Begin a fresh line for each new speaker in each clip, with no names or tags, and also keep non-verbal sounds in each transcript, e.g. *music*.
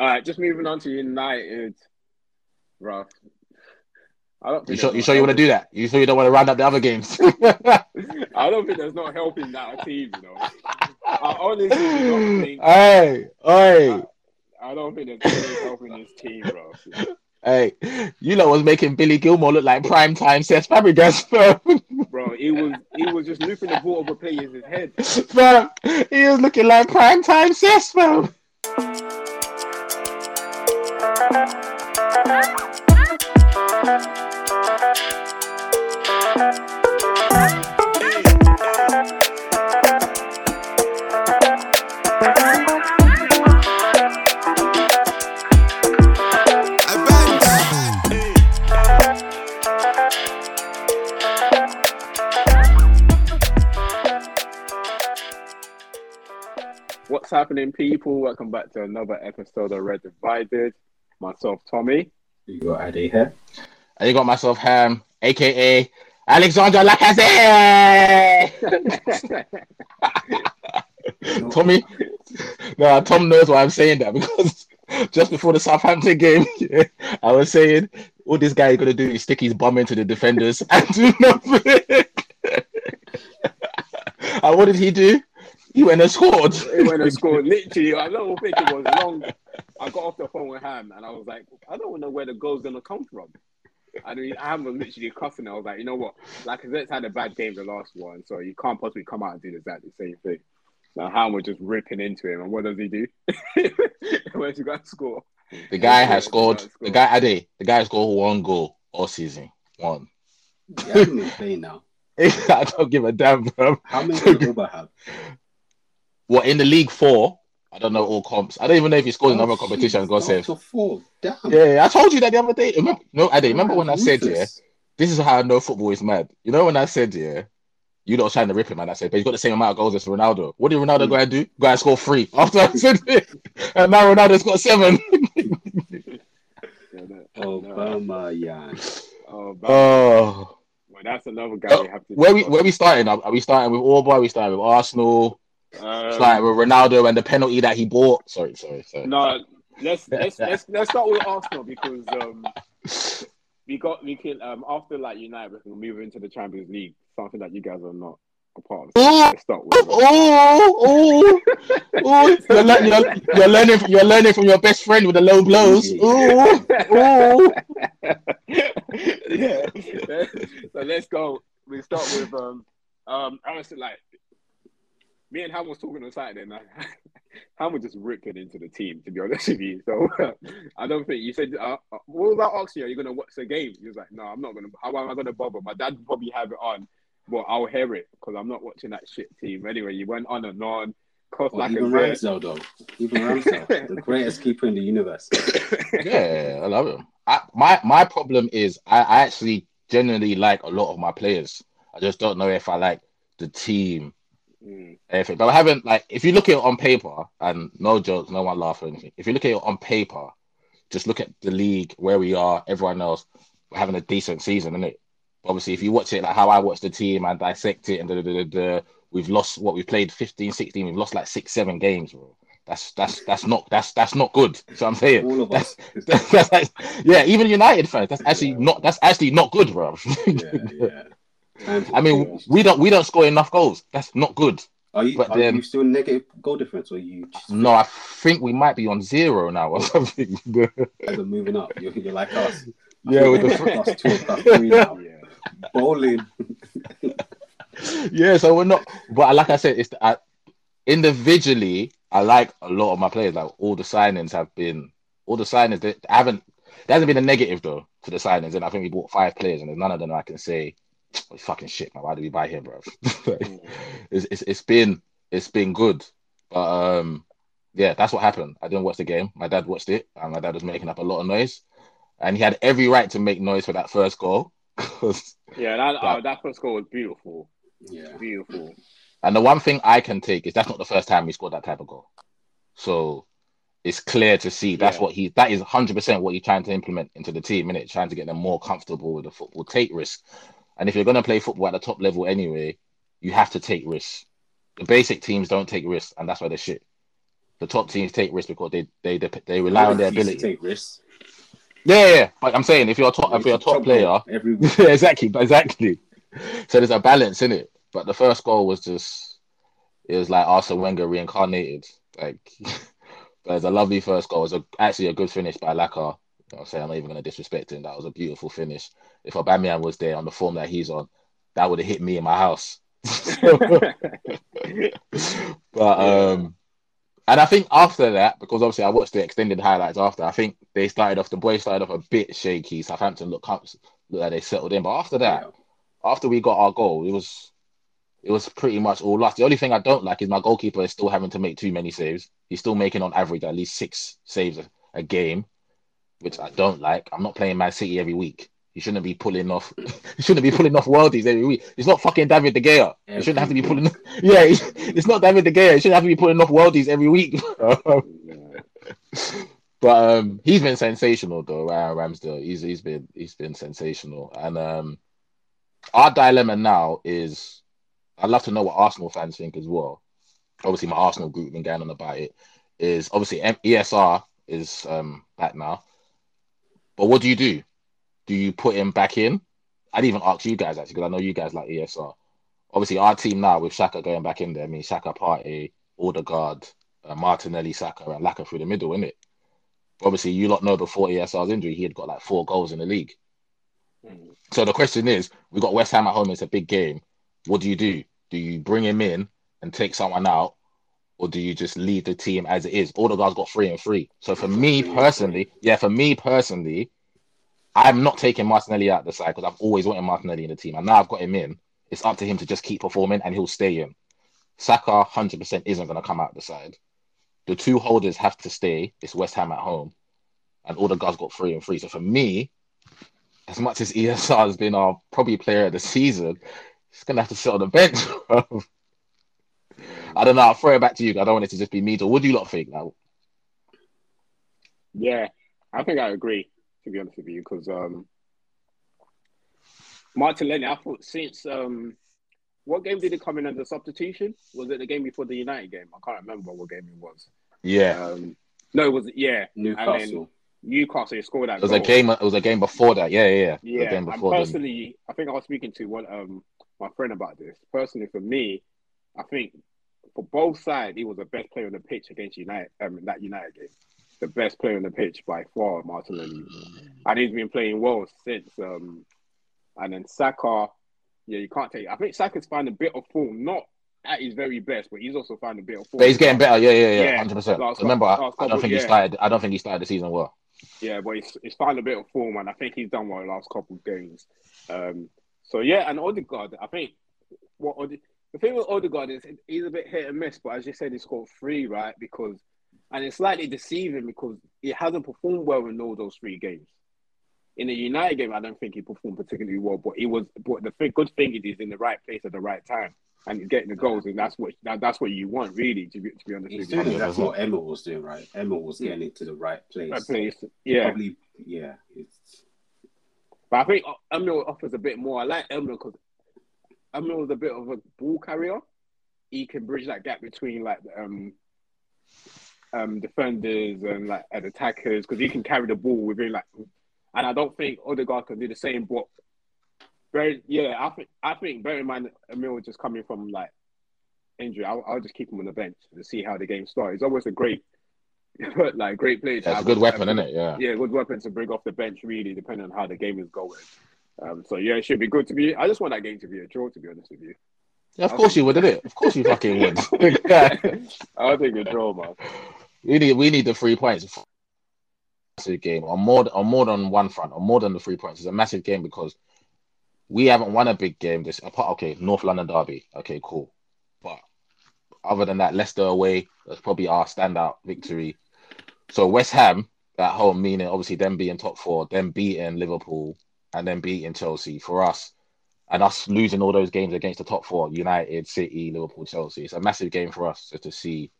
All right, just moving on to United. Rough.
I don't. You sure? You sure you want to do that? You sure you don't want to round up the other games? *laughs*
I don't think there's not helping that team. You know, I honestly don't *laughs* think.
Hey, hey.
I, I don't think there's helping this team, bro.
Hey, you know was making Billy Gilmour look like prime time Cesc Fabregas, *laughs*
bro. bro, he was he was just looping the ball over players' head.
Bro, he was looking like prime time Cesc, bro.
What's happening, people? Welcome back to another episode of Red Divided. Myself, Tommy.
You got Adi here.
And you got myself, um, Ham, aka Alexandre Lacazette. *laughs* Tommy, no, Tom knows why I'm saying that because *laughs* just before the Southampton game, yeah, *laughs* I was saying all this guy is gonna do is stick his bum into the defenders and do nothing. and what did he do? He went and scored.
He went and scored. Literally, I don't think it was long. I got off the phone with Ham and I was like, I don't know where the goal's gonna come from. I mean, Ham was literally cussing. I was like, you know what? Like, Lacazette's had a bad game the last one, so you can't possibly come out and do exactly the same thing. So Ham was just ripping into him, and what does he do? *laughs* Where's he got to score?
The guy has scored. The guy Ade. The guy has scored one goal all season. One.
Yeah, *laughs* playing now. *laughs*
I don't give a damn, bro.
How many does Auba have?
What in the league four? I don't know all comps. I don't even know if he scored in oh, other competitions. God save.
Four. Damn.
Yeah, I told you that the other day. Remember, no, I didn't. Remember when I said, yeah, this is how I know football is mad. You know when I said, yeah, you not trying to rip him, and I said, but he's got the same amount of goals as Ronaldo. What did Ronaldo mm. go and do? Go and score three *laughs* after I said it, and now Ronaldo's got seven. *laughs*
Obama, yeah.
Oh, oh. Well, that's another guy. Oh, have to
where we where we starting? Are we starting with All Boy? We starting with Arsenal? Um, like with Ronaldo and the penalty that he bought. Sorry, sorry, sorry.
No, let's let's let's, let's start with Arsenal because um, we got we can um after like United we can move into the Champions League, something that you guys are not a part of. let's start with.
Oh, oh, oh! You're, le- you're, you're, learning. You're learning from your best friend with the low blows. Oh, oh. *laughs*
yeah. So let's go. We start with um um. Honestly, like me and Ham was talking on Saturday, and I, *laughs* Ham was just ripping into the team. To be honest with you, *laughs* so uh, I don't think you said. Uh, uh what was I asking you? Are you gonna watch the game? He was like, "No, I'm not gonna. How am I gonna bother? My dad probably have it on, but I'll hear it because I'm not watching that shit team anyway." You went on and on.
Cost well, like even Ramsdale, though. Even Ramsdale, the greatest keeper in the universe. *laughs*
yeah, I love him. I, my my problem is I, I actually genuinely like a lot of my players. I just don't know if I like the team Mm. Everything. But I haven't like if you look at it on paper, and no jokes, no one laugh or anything. If you look at it on paper, just look at the league where we are, everyone else, we're having a decent season, isn't it? Obviously, if you watch it like how I watch the team and dissect it, and da, da, da, da, we've lost what we've played 15, 16, we've lost like six, seven games, bro. That's that's that's not that's that's not good. So I'm saying, all of us. That's, *laughs* that's, that's, yeah, even United fans, that's actually yeah. not that's actually not good, bro. *laughs* yeah, yeah. I mean, we don't we don't score enough goals. That's not good.
Are you, but are then, you still negative goal difference, or you? Just...
No, I think we might be on zero now or *laughs* something.
As we're moving up, you're, you're like us.
yeah, with the plus two, plus three
now. *laughs* Yeah, bowling.
yeah, so we're not. But like I said, it's I, individually. I like a lot of my players. Like all the signings have been, all the signings that haven't. There hasn't been a negative though to the signings, and I think we bought five players, and there's none of them I can say fucking shit, man. Why did we buy him, bro? *laughs* Mm. it's, it's it's been it's been good, but um, yeah, that's what happened. I didn't watch the game. My dad watched it, and my dad was making up a lot of noise, and he had every right to make noise for that first goal. *laughs*
yeah, that uh, that first goal was beautiful. Yeah, beautiful.
And the one thing I can take is that's not the first time he scored that type of goal. So it's clear to see that's yeah. what he that is 100% what he's trying to implement into the team, and it trying to get them more comfortable with the football, take risks. And if you're going to play football at the top level anyway, you have to take risks. The basic teams don't take risks, and that's why they're shit. the top teams take risks because they they they, they rely on their ability.
To Take risks.
Yeah, yeah, but I'm saying if you're a top, if you're a top player,
every *laughs*
exactly, exactly. So there's a balance in it. But the first goal was just, it was like Arsene Wenger reincarnated. Like, *laughs* but it's a lovely first goal. It was a, actually a good finish by Laka. You know I'm saying I'm not even going to disrespect him. That was a beautiful finish. If Aubameyang was there on the form that he's on, that would have hit me in my house. *laughs* but um, and I think after that, because obviously I watched the extended highlights after, I think they started off. The boys started off a bit shaky. Southampton looked looked like they settled in, but after that, yeah. after we got our goal, it was it was pretty much all lost. The only thing I don't like is my goalkeeper is still having to make too many saves. He's still making on average at least six saves a, a game, which I don't like. I'm not playing Man City every week. He shouldn't be pulling off. *laughs* he shouldn't be pulling off worldies every week. It's not fucking David De Gea. He shouldn't have to be pulling. *laughs* Yeah, it's not David De Gea. He shouldn't have to be pulling off worldies every week. *laughs* but um, he's been sensational though, Ramsdale. He's he's been he's been sensational, and um, our dilemma now is I'd love to know what Arsenal fans think as well. Obviously, my Arsenal group been going on about it. Is obviously ESR is um, back now, but what do you do? Do you put him back in? I'd even ask you guys actually because I know you guys like ESR. Obviously, our team now with Xhaka going back in there. I mean, Xhaka, Partey, Odegaard, uh, Martinelli, Saka, and Laka through the middle, isn't it? Obviously, you lot know before ESR's injury, he had got like four goals in the league. Mm. So the question is, we got West Ham at home. It's a big game. What do you do? Do you bring him in and take someone out, or do you just leave the team as it is? All the guys got three and three. So for me personally, yeah, for me personally, I'm not taking Martinelli out the side because I've always wanted Martinelli in the team, and now I've got him in. It's up to him to just keep performing, and he'll stay in. Saka, hundred percent, isn't going to come out the side. The two holders have to stay. It's West Ham at home, and all the guys got three and three. So for me, as much as ESR has been our probably player of the season, He's gonna have to sit on the bench. *laughs* I don't know. I'll throw it back to you. I don't want it to just be me. Or what do you lot think now?
Yeah, I think I agree. To be honest with you, because um, Martinelli, I thought since um, what game did he come in as a substitution? Was it the game before the United game? I can't remember what game it was.
Yeah.
Um, no, it was yeah
Newcastle.
Newcastle scored that.
It was goal. a game. It was a game before that. Yeah, yeah,
yeah. yeah. And personally, I think I was speaking to one um my friend about this. Personally, for me, I think for both sides, he was the best player on the pitch against United. Um, that United game, the best player on the pitch by far, Martinelli, and he's been playing well since. Um, and then Saka, yeah, you can't take. I think Saka's found a bit of form, not at his very best, but he's also found a bit of form.
But he's getting better. Yeah, yeah, yeah, hundred percent. Remember, I, I, don't think yeah. he started. I don't think he started the season well.
Yeah, but he's, he's found a bit of form, and I think he's done well the last couple of games. Um, so yeah, and Odegaard, I think what Ode- the thing with Odegaard is he's a bit hit and miss, but as you said, he scored three, right? Because and it's slightly deceiving because he hasn't performed well in all those three games. In the United game, I don't think he performed particularly well, but he was. But the thing, good thing is he's in the right place at the right time, and he's getting the goals, and that's what that, that's what you want, really. To be, to be honest,
he's doing that's what Emma was doing, right? Emma was getting into the right place.
Right place, yeah.
Probably, yeah. It's
but I think Emil offers a bit more. I like Emil because Emil is a bit of a ball carrier. He can bridge that gap between like um um defenders and like and attackers because he can carry the ball within like. And I don't think Odegaard can do the same. But very yeah, I think I think bear in mind Emil just coming from like injury. I'll, I'll just keep him on the bench to see how the game starts. It's always a great *laughs* like great players.
That's a good weapon, isn't it? Yeah.
Yeah, good weapon to bring off the bench, really, depending on how the game is going. Um, so yeah, it should be good to be. I just want that game to be a draw, to be honest with you.
Yeah, of course you would, didn't it? Of course you fucking would. *laughs*
I think a draw, man.
We need we need the three points. Massive game on more on more than one front, on more than the three points. It's a massive game because we haven't won a big game. This apart, okay, North London derby. Okay, cool. But other than that, Leicester away, that's probably our standout victory. So West Ham at home, meaning obviously them being top four, them beating Liverpool, and then beating Chelsea for us, and us losing all those games against the top four, United, City, Liverpool, Chelsea. It's a massive game for us to see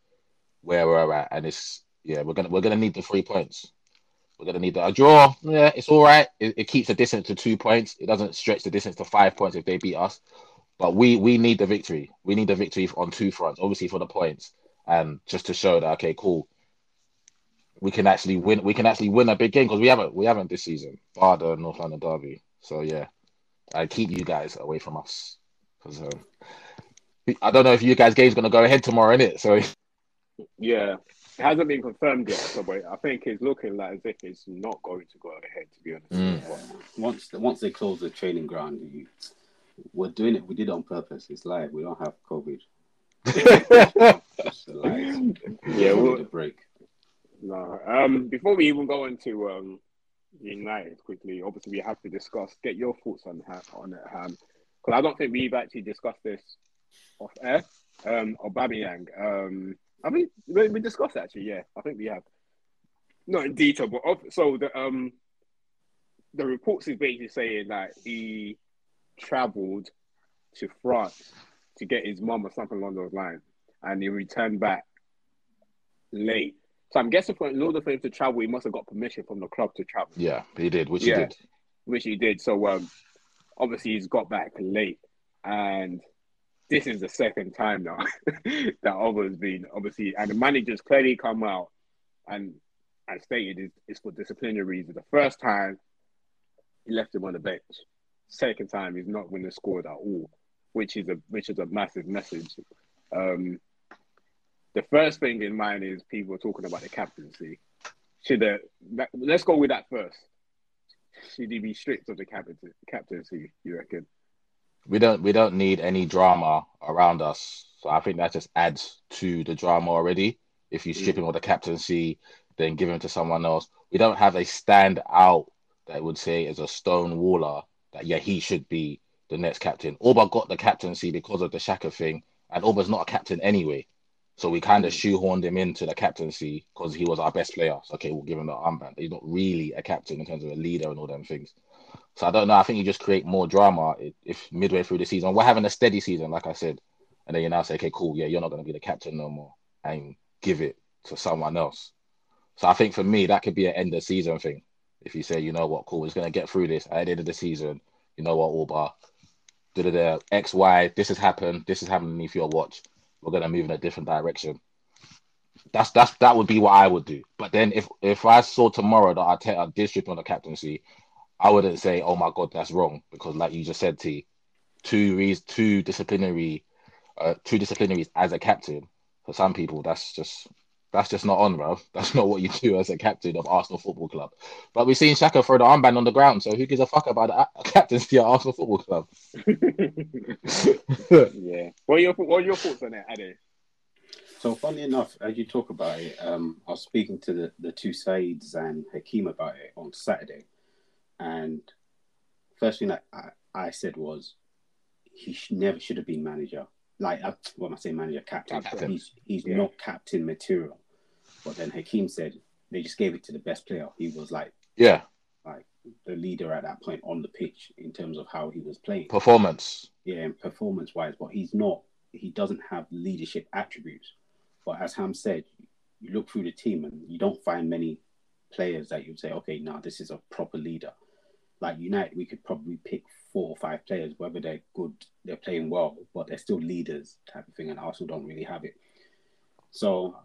where we're at, and it's yeah, we're gonna we're gonna need the three points. We're gonna need the, a draw. Yeah, it's all right. It, it keeps the distance to two points. It doesn't stretch the distance to five points if they beat us. But we we need the victory. We need the victory on two fronts. Obviously for the points, and just to show that okay, cool, we can actually win. We can actually win a big game because we haven't we haven't this season, bar the North London derby. So yeah, I keep you guys away from us because um, I don't know if you guys' game's gonna go ahead tomorrow, in it. So *laughs*
yeah, it hasn't been confirmed yet. So I think it's looking like as if it's not going to go ahead. To be honest,
mm. once once they close the training ground, you, we're doing it. We did it on purpose. It's live. We don't have COVID. *laughs*
yeah, we'll break. No. Um, before we even go into um, United quickly, obviously we have to discuss. Get your thoughts on on it, Ham, because I don't think we've actually discussed this off air. Um, Aubameyang. Um, I think we, we discussed actually. Yeah, I think we have. Not in detail, but so the um, the reports is basically saying that he travelled to France to get his mum or something along those lines, and he returned back late. So I'm guessing for in order for him to travel, he must have got permission from the club to travel.
Yeah, he did, which yeah, he did.
Which he did. So um, obviously he's got back late, and this is the second time now *laughs* that Oba's been obviously, and the managers clearly come out and and stated it's, it's for disciplinary reasons. The first time he left him on the bench. Second time he's not winning scored at all, which is a which is a massive message. Um, the first thing in mind is people are talking about the captaincy. Should the, let's go with that first. Should he be stripped of the captaincy? You reckon?
We don't. We don't need any drama around us. So I think that just adds to the drama already. If you strip mm. him of the captaincy, then give him to someone else. We don't have a stand out that would say is a stone waller that yeah he should be the next captain. Auba got the captaincy because of the Xhaka thing, and Auba's not a captain anyway. So we kind of mm. shoehorned him into the captaincy because he was our best player. So okay, we'll give him the armband. He's not really a captain in terms of a leader and all them things. So I don't know. I think you just create more drama if midway through the season we're having a steady season, like I said, and then you now say, okay, cool, yeah, you're not going to be the captain no more, and give it to someone else. So I think for me that could be an end of season thing. If you say, you know what, cool, we're going to get through this at the end of the season. You know what, da, X, Y, this has happened. This is happening if your watch we're gonna move in a different direction. That's that's that would be what I would do. But then if if I saw tomorrow that I take a district on the captaincy, I wouldn't say, "Oh my god, that's wrong," because like you just said, T, two reasons, two disciplinary, uh, two disciplinaries as a captain. For some people, that's just that's just not on, bro. *laughs* That's not what you do as a captain of Arsenal Football Club. But we've seen Xhaka throw the armband on the ground, so who gives a fuck about the captaincy at Arsenal Football Club? *laughs* *laughs*
yeah. What are your What are your thoughts on it, Ade?
So funny enough, as you talk about it, um, I was speaking to the, the two sides and Hakeem about it on Saturday, and first thing that I, I said was he sh- never should have been manager like uh, what am I saying, manager, captain. captain. He's he's yeah. not captain material. But then Hakeem said they just gave it to the best player. He was like
yeah,
like the leader at that point on the pitch in terms of how he was playing.
Performance.
Yeah, and performance wise, but he's not. He doesn't have leadership attributes. But as Ham said, you look through the team and you don't find many players that you'd say, okay, now this is a proper leader. Like United, we could probably pick four or five players, whether they're good, they're playing well, but they're still leaders type of thing, and Arsenal don't really have it. So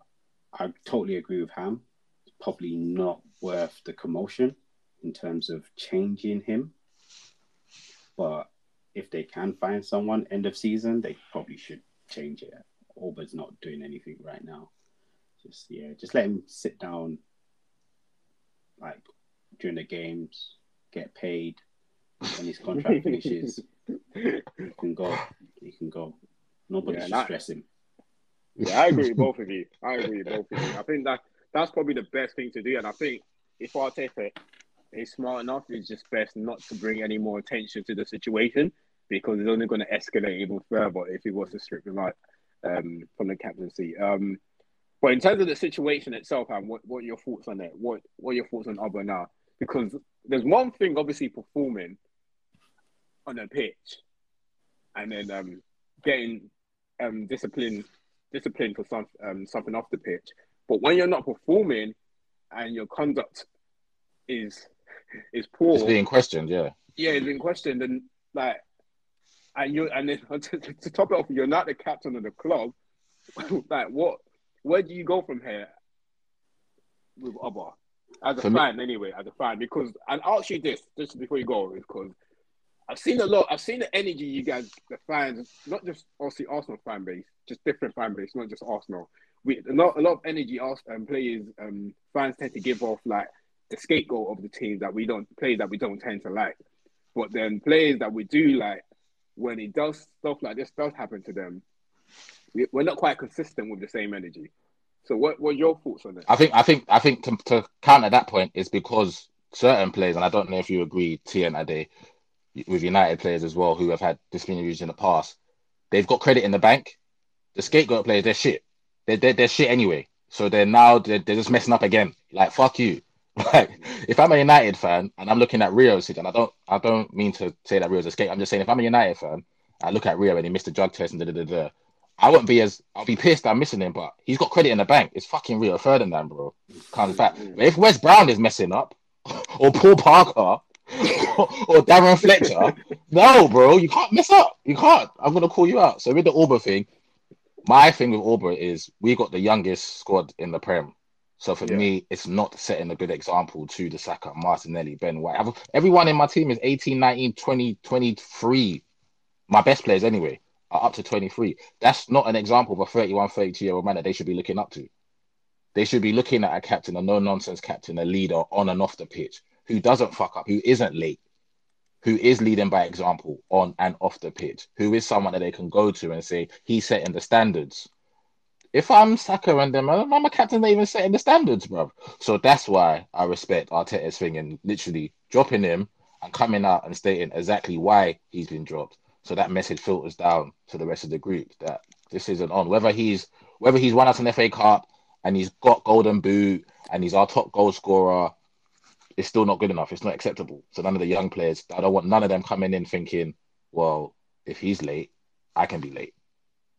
I totally agree with Ham. It's probably not worth the commotion in terms of changing him. But if they can find someone end of season, they probably should change it. Auba's not doing anything right now. Just yeah, just let him sit down like during the games, get paid, when his *laughs* contract finishes, he can go. He can go. Nobody yeah, should stress him.
Yeah, I agree with both of you. I agree with both of you. I think that that's probably the best thing to do. And I think if Arteta is smart enough, it's just best not to bring any more attention to the situation because it's only going to escalate even further if he was to strip him out um, from the captaincy. Um, but in terms of the situation itself, and what, what are your thoughts on it? What what are your thoughts on Auba now? Because there's one thing obviously performing on a pitch and then um, getting um, discipline discipline for some, um, something off the pitch. But when you're not performing and your conduct is is poor,
it's being questioned. Yeah,
yeah, it's being questioned, and like, and you and then *laughs* to, to top it off, you're not the captain of the club. *laughs* like, what where do you go from here with Oba? As a For fan, me- anyway, as a fan, because and I'll ask you this just before you go, because I've seen a lot. I've seen the energy you guys, the fans, not just obviously Arsenal fan base, just different fan base, not just Arsenal. We a lot, a lot of energy. Um, players, um, fans tend to give off like the scapegoat of the team that we don't play that we don't tend to like. But then players that we do like, when it does stuff like this does happen to them, we, we're not quite consistent with the same energy. So what what your thoughts on it?
I think I think I think to, to counter that point is because certain players, and I don't know if you agree, T and Ade, with United players as well who have had disciplinaries in the past, they've got credit in the bank. The scapegoat players, they're shit. They're, they're, they're shit anyway. So they're now they're, they're just messing up again. Like fuck you. *laughs* Like if I'm a United fan and I'm looking at Rio and I don't I don't mean to say that Rio's escape. I'm just saying if I'm a United fan, I look at Rio and he missed the drug test and da da da da. I wouldn't be as I'll be pissed I'm missing him, but he's got credit in the bank. It's fucking Rio Ferdinand, bro. Comes back. But if Wes Brown is messing up, *laughs* or Paul Parker, *laughs* or, Darren Fletcher, *laughs* no, bro, you can't mess up. You can't. I'm gonna call you out. So with the Auba thing, my thing with Auba is we got the youngest squad in the Prem. So for yeah. me, it's not setting a good example to the Saka, Martinelli, Ben White. Everyone in my team is 18, 19, 20, 23. My best players anyway are up to 23. That's not an example of a 31, 32 year old man that they should be looking up to. They should be looking at a captain, a no nonsense captain, a leader on and off the pitch who doesn't fuck up, who isn't late, who is leading by example on and off the pitch, who is someone that they can go to and say, he's setting the standards. If I'm Saka and them, I'm a captain They even setting the standards, bro. So that's why I respect Arteta's thing and literally dropping him and coming out and stating exactly why he's been dropped. So that message filters down to the rest of the group that this isn't on. Whether he's whether he's won us an FA Cup and he's got golden boot and he's our top goal scorer, it's still not good enough. It's not acceptable. So none of the young players, I don't want none of them coming in thinking, well, if he's late, I can be late.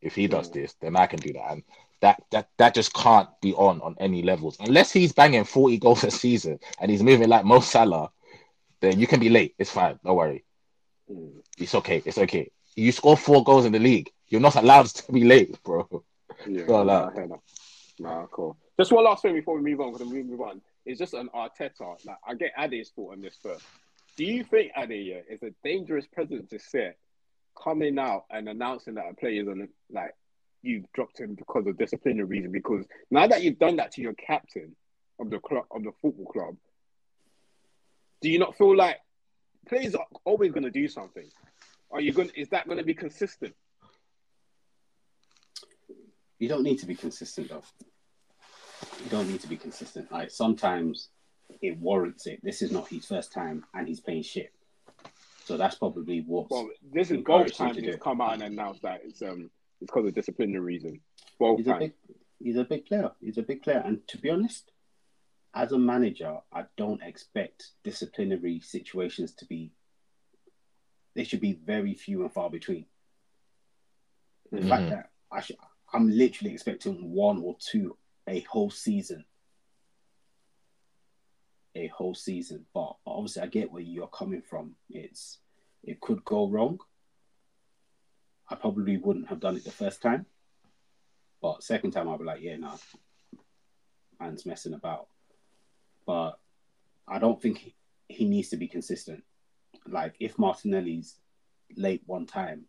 If he does this, then I can do that. And that that that just can't be on on any levels unless he's banging 40 goals a season and he's moving like Mo Salah. Then you can be late. It's fine. Don't worry. Mm. It's okay. It's okay. You score four goals in the league. You're not allowed to be late, bro.
Yeah, nah, nah, cool. Just one last thing before we move on, because we move on. It's just an Arteta. Like I get Ade's thought on this first. Do you think Ade is a dangerous president to set coming out and announcing that a player is on like you've dropped him because of disciplinary reason? Because now that you've done that to your captain of the club of the football club, do you not feel like players are always going to do something. Are you going? Is that going to be consistent?
You don't need to be consistent, though. You don't need to be consistent. Like sometimes it warrants it. This is not his first time, and he's playing shit. So that's probably what.
Well, this is both times he's come out and announced that it's um it's because of disciplinary reason. Both
he's
times.
A big, he's a big player. He's a big player, and to be honest, as a manager, I don't expect disciplinary situations to be. They should be very few and far between. The mm-hmm. fact that I should, I'm literally expecting one or two a whole season. A whole season, but obviously, I get where you're coming from. It's it could go wrong. I probably wouldn't have done it the first time, but second time I'll be like, yeah, no, nah, man's messing about but I don't think he, he needs to be consistent. Like if Martinelli's late one time,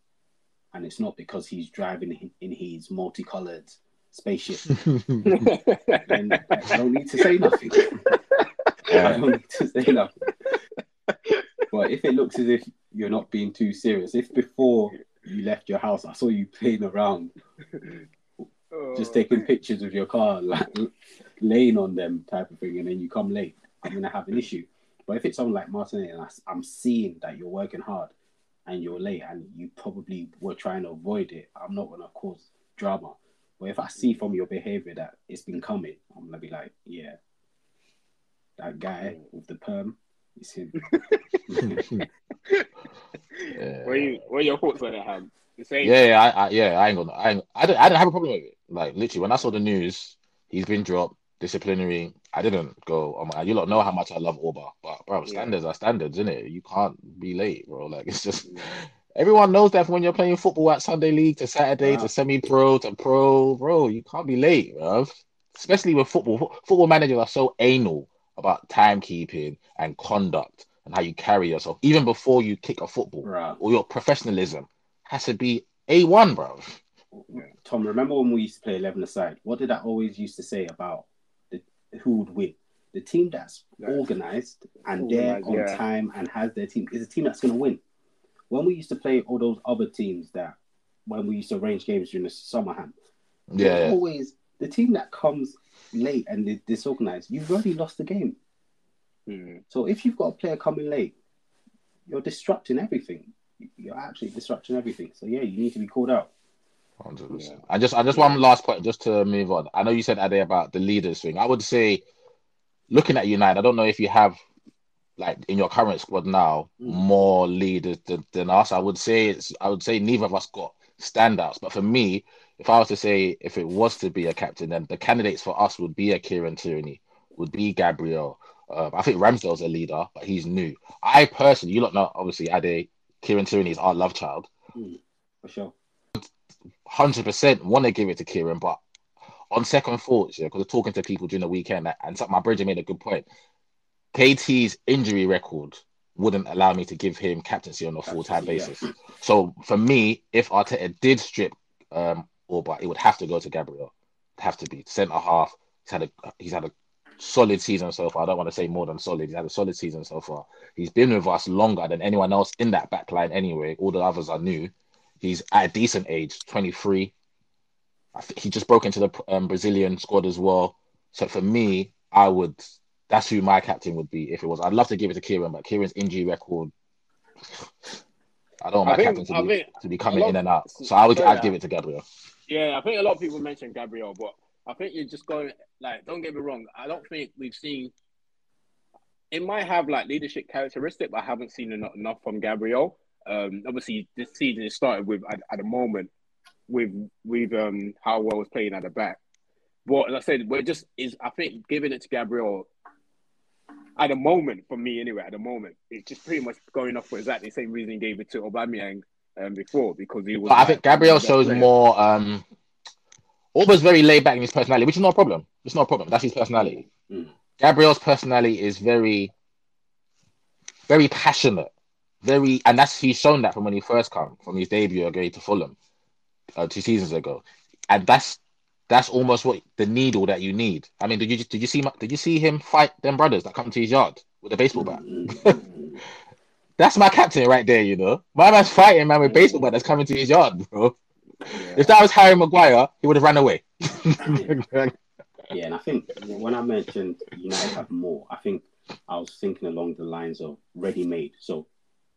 and it's not because he's driving in his multicolored spaceship, *laughs* then I don't need to say nothing. *laughs* I don't need to say nothing. But if it looks as if you're not being too serious, if before you left your house I saw you playing around, just taking pictures of your car, *laughs* like laying on them type of thing, and then you come late, I'm gonna have an issue. But if it's someone like Martin and I'm seeing that you're working hard and you're late and you probably were trying to avoid it, I'm not gonna cause drama. But if I see from your behavior that it's been coming, I'm gonna be like, yeah, that guy with the perm, it's him. *laughs* *laughs*
yeah. What are you? What are your thoughts on that, Ham?
Yeah, yeah, I, I, yeah, I ain't gonna, I, ain't, I, didn't, I didn't have a problem with it. Like literally, when I saw the news, he's been dropped disciplinary. I didn't go. Oh my, you lot know how much I love Auba, but bro, standards yeah. are standards, isn't it? You can't be late, bro. Like it's just, *laughs* Everyone knows that when you're playing football at Sunday league to Saturday
Wow.
to semi-pro to pro, bro, you can't be late, bro. Especially with football. Football managers are so anal about timekeeping and conduct and how you carry yourself, even before you kick a football.
Right.
Or your professionalism has to be A1, bro.
Tom, remember when we used to play 11 aside? What did I always used to say about the, who would win? The team that's
Yeah.
organized and there
Organised,
on
yeah.
time and has their team is a team that's going to win. When we used to play all those other teams that, when we used to arrange games during the summer hand, it
Yeah.
always the team that comes late and is disorganized, you've already lost the game.
Mm.
So if you've got a player coming late, you're disrupting everything. You're actually disrupting everything. So yeah, you need to be called out.
Percent. I just, I just one last point, just to move on. I know you said Ade about the leaders thing. I would say, looking at United, I don't know if you have, like in your current squad now,
Mm.
more leaders than, than us. I would say it's, I would say neither of us got standouts. But for me, if I was to say if it was to be a captain, then the candidates for us would be a Kieran Tierney, would be Gabriel. Uh, I think Ramsdale's a leader, but he's new. I personally, you lot know, obviously, Ade, Kieran Tierney is our love child.
For sure.
hundred percent want to give it to Kieran, but on second thoughts, yeah, because of talking to people during the weekend, and my bridger made a good point. KT's injury record wouldn't allow me to give him captaincy on a full time basis. So for me, if Arteta did strip um Auba, it would have to go to Gabriel. It'd have to be centre half. He's had a he's had a solid season so far. I don't want to say more than solid. He's had a solid season so far. He's been with us longer than anyone else in that back line anyway. All the others are new. He's at a decent age, 23. I think he just broke into the um, Brazilian squad as well. So for me, I would. That's who my captain would be if it was. I'd love to give it to Kieran, but Kieran's injury record. *sighs* I don't want my
think-
captain to
I
be, to be coming
lot-
in and out. So I would. I'd give it to Gabriel.
Yeah, I think a lot of people mentioned Gabriel, but I think you're just going like. Don't get me wrong. I don't think we've seen. It might have like leadership characteristic, but I haven't seen enough, enough from Gabriel. Um, obviously, this season it started with at, at the moment with with um how well was playing at the back. But as I said, we're just is I think giving it to Gabriel at the moment for me anyway. At the moment, it's just pretty much going off for exactly the same reason he gave it to Aubameyang um, before because he was.
But I think Gabriel shows
player.
more. um Auba's very laid back in his personality, which is not a problem. It's not a problem. That's his personality.
Mm.
Gabriel's personality is very, very passionate, very, and that's he's shown that from when he first come from his debut again to Fulham, uh, two seasons ago, and that's that's almost what the needle that you need. I mean, did you did you see did you see him fight them brothers that come to his yard with a baseball bat?
Mm. *laughs*
That's my captain right there. You know, my man's fighting man with baseball bat that's coming to his yard, bro. If that was Harry Maguire, he would have ran away. *laughs*
Yeah, and I think when I mentioned United have more, I think I was thinking along the lines of ready-made. So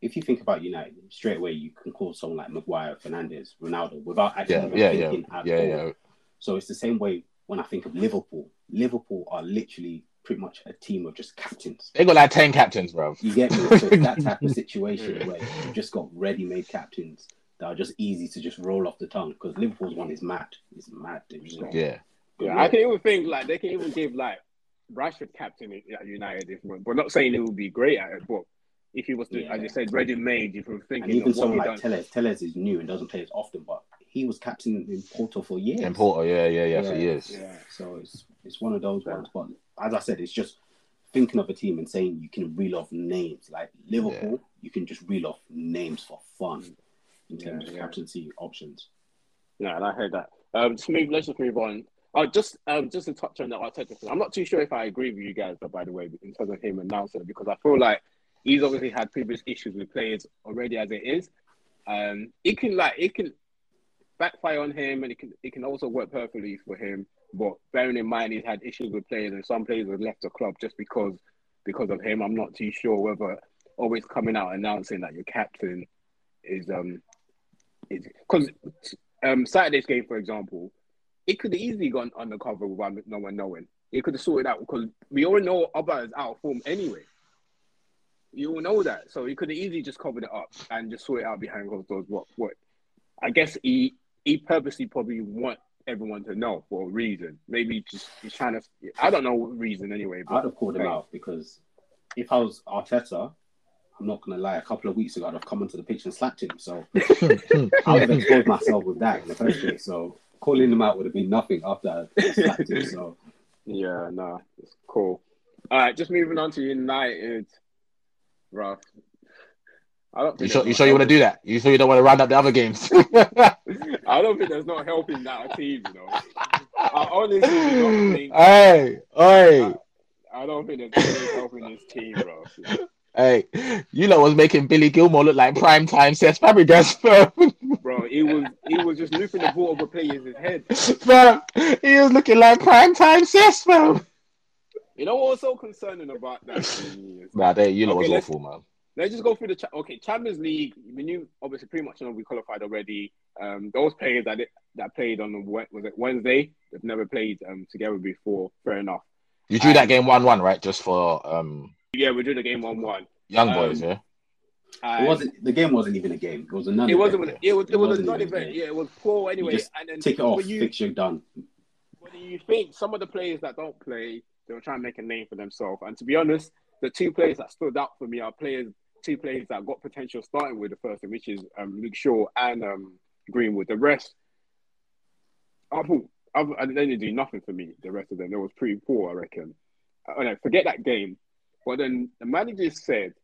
if you think about United, straight away you can call someone like Maguire, Fernandes, Ronaldo without actually
yeah, yeah, yeah,
thinking at
yeah,
all.
yeah.
So it's the same way when I think of Liverpool. Liverpool are literally pretty much a team of just captains.
They got like ten captains, bro.
You get me? So that type of *laughs* situation where you've just got ready-made captains that are just easy to just roll off the tongue. Because Liverpool's one is mad. It's mad. They've just got-
Yeah,
Yeah, I can even think like they can even give like Rashford captain at United, if we're not saying it would be great at it. But if he was, to,
Yeah.
as you said, ready made, if you're
And
thinking
even
of
someone
he
like
done,
Telles, Telles is new and doesn't play as often, but he was captain in Porto for years.
in Porto, yeah, yeah, yeah, for years.
yeah,
So it's it's one of those
Yeah.
ones. But as I said, it's just thinking of a team and saying you can reel off names. Like Liverpool, you can just reel off names for fun mm. In terms
Yeah,
of
yeah.
captaincy options.
no, and I heard that. Um, just move. Let's just move on. Oh, just um, just to touch on the Arteta thing. I'm not too sure if I agree with you guys, but by the way, in terms of him announcing because I feel like he's obviously had previous issues with players already as it is. Um, it can like it can backfire on him, and it can it can also work perfectly for him. But bearing in mind he's had issues with players, and some players have left the club just because because of him. I'm not too sure whether always coming out announcing that your captain is um is because um Saturday's game, for example, it could have easily gone undercover without no one knowing. It could have sorted out because we all know Auba is out of form anyway. You all know that, so he could have easily just covered it up and just sort it out behind closed doors. What what? I guess he he purposely probably want everyone to know for a reason. Maybe just he's trying to. I don't know what reason anyway. But, I'd
have called him out because if I was Arteta, I'm not gonna lie. A couple of weeks ago, I'd have come onto the pitch and slapped him. So *laughs* I would have exposed myself with that in the first place. So calling him out would have been nothing after I slapped him. So
yeah, no, it's cool. All right, just moving on to United, bro.
I don't. You sure? You sure you want to do that? You sure you don't want to round up the other games? *laughs*
I don't think there's no helping that team. You know, I honestly don't think.
Hey, hey.
I, I don't think there's no helping this team, bro.
Hey, you know was making Billy Gilmour look like prime time Cesc Fabregas, *laughs*
bro. Bro, he was he was just looping the ball over players' head.
Bro, he was looking like prime time Cesc, bro.
You know what's so concerning about that?
nah, they, you know okay, was awful, man.
Let's just go through the cha- okay Champions League. We knew obviously pretty much know we qualified already. Um, those players that that played on the what was it Wednesday? They've never played um together before. Fair enough.
You drew um, that game one one, right? Just for um
yeah, we drew the game one one.
Young um, boys, yeah.
it wasn't the game. wasn't even a game. It was a non.
It wasn't. It was. It, it was a non-event. Yeah, it was poor anyway.
and then take it off. You, fixture done.
When you think some of the players that don't play, they were trying to make a name for themselves. And to be honest, the two players that stood out for me are players, two players that got potential starting with the first one, which is um, Luke Shaw and um, Greenwood. The rest, I thought, I, they didn't do nothing for me. The rest of them, they was pretty poor, I reckon. I, I forget that game. But then the manager said,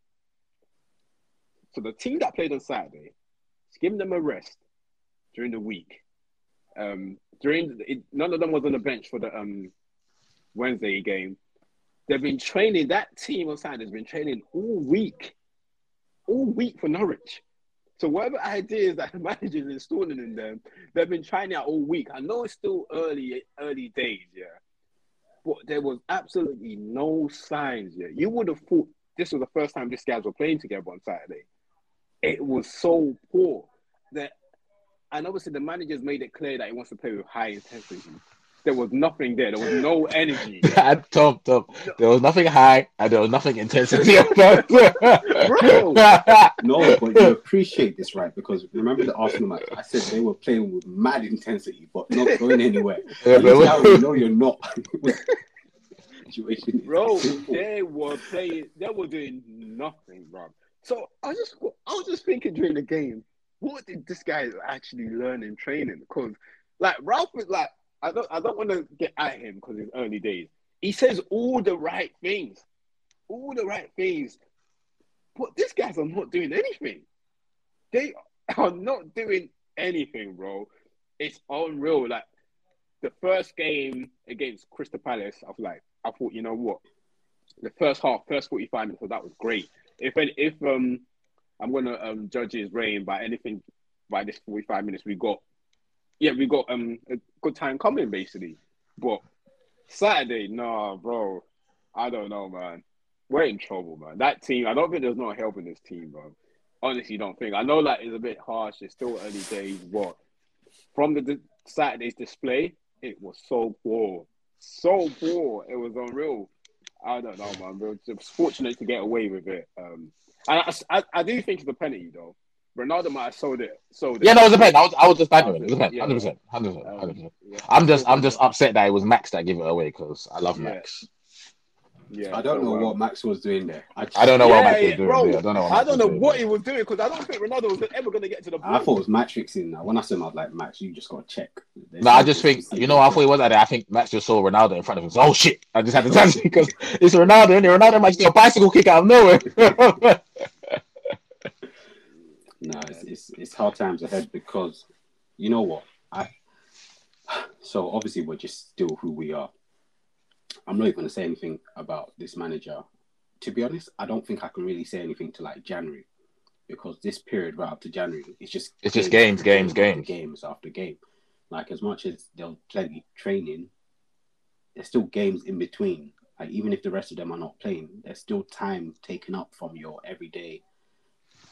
so the team that played on Saturday, give them a rest during the week. Um, during it, none of them was on the bench for the um, Wednesday game. They've been training. That team on Saturday has been training all week, all week for Norwich. So whatever ideas that *laughs* the manager is installing in them, they've been trying out all week. I know it's still early, early days, yeah there was absolutely no signs yet. You would have thought this was the first time these guys were playing together on Saturday. It was so poor that, and obviously the managers made it clear that he wants to play with high intensity there was nothing there. There was no energy. *laughs*
Tom, Tom, there was nothing high and there was nothing intensity *laughs* about
Bro. *laughs* no, but you appreciate this, right? Because remember the Arsenal match? I said they were playing with mad intensity, but not going anywhere. Yeah, now you know you're not.
Situation bro, they were playing. They were doing nothing, bro. So I just, I was just thinking during the game, what did this guy actually learn in training? Because like Ralf was like I don't I don't want to get at him because it's early days. He says all the right things, all the right things, but these guys are not doing anything. They are not doing anything, bro. It's unreal. Like the first game against Crystal Palace, I was like, I thought, you know what? The first half, first forty-five minutes, so that was great. If if um, I'm gonna um judge his reign by anything by this forty-five minutes we got yeah, we got um a good time coming basically. But Saturday, nah, bro, I don't know, man. We're in trouble, man. That team, I don't think there's no help in this team, bro. Honestly, don't think. I know that is a bit harsh. It's still early days, but from the di- Saturday's display, it was so poor, so poor. It was unreal. I don't know, man. We're just fortunate to get away with it. Um, and I, I, I do think it's a penalty, though. Ronaldo might have sold it. Sold it.
Yeah, no, it was a pen. I was, I was just banging it. It was a pen. Hundred percent, hundred percent, um, hundred percent. I'm just, I'm just upset that it was Max that gave it away because I love Max.
Yeah, I don't know um, what Max was doing there.
I, just, I don't know yeah, what Max was doing. Bro, there. I don't know. What
I don't know what he was doing because I don't think Ronaldo was ever going to get to the. Ball.
I thought it was Max fixing that. Uh, when I said I was like, Max, you just got to check.
There's no, I just think you know. I thought he was at it. I think Max just saw Ronaldo in front of him. So, oh shit! I just had to touch it because it's Ronaldo, and Ronaldo might get a bicycle kick out of nowhere. *laughs*
no, it's, it's it's hard times ahead because you know what I. So obviously we're just still who we are. I'm not even going to say anything about this manager. To be honest, I don't think I can really say anything to like January because this period right up to January it's just
it's just games, games, games,
games after game. Like as much as there's plenty training, there's still games in between. Like even if the rest of them are not playing, there's still time taken up from your everyday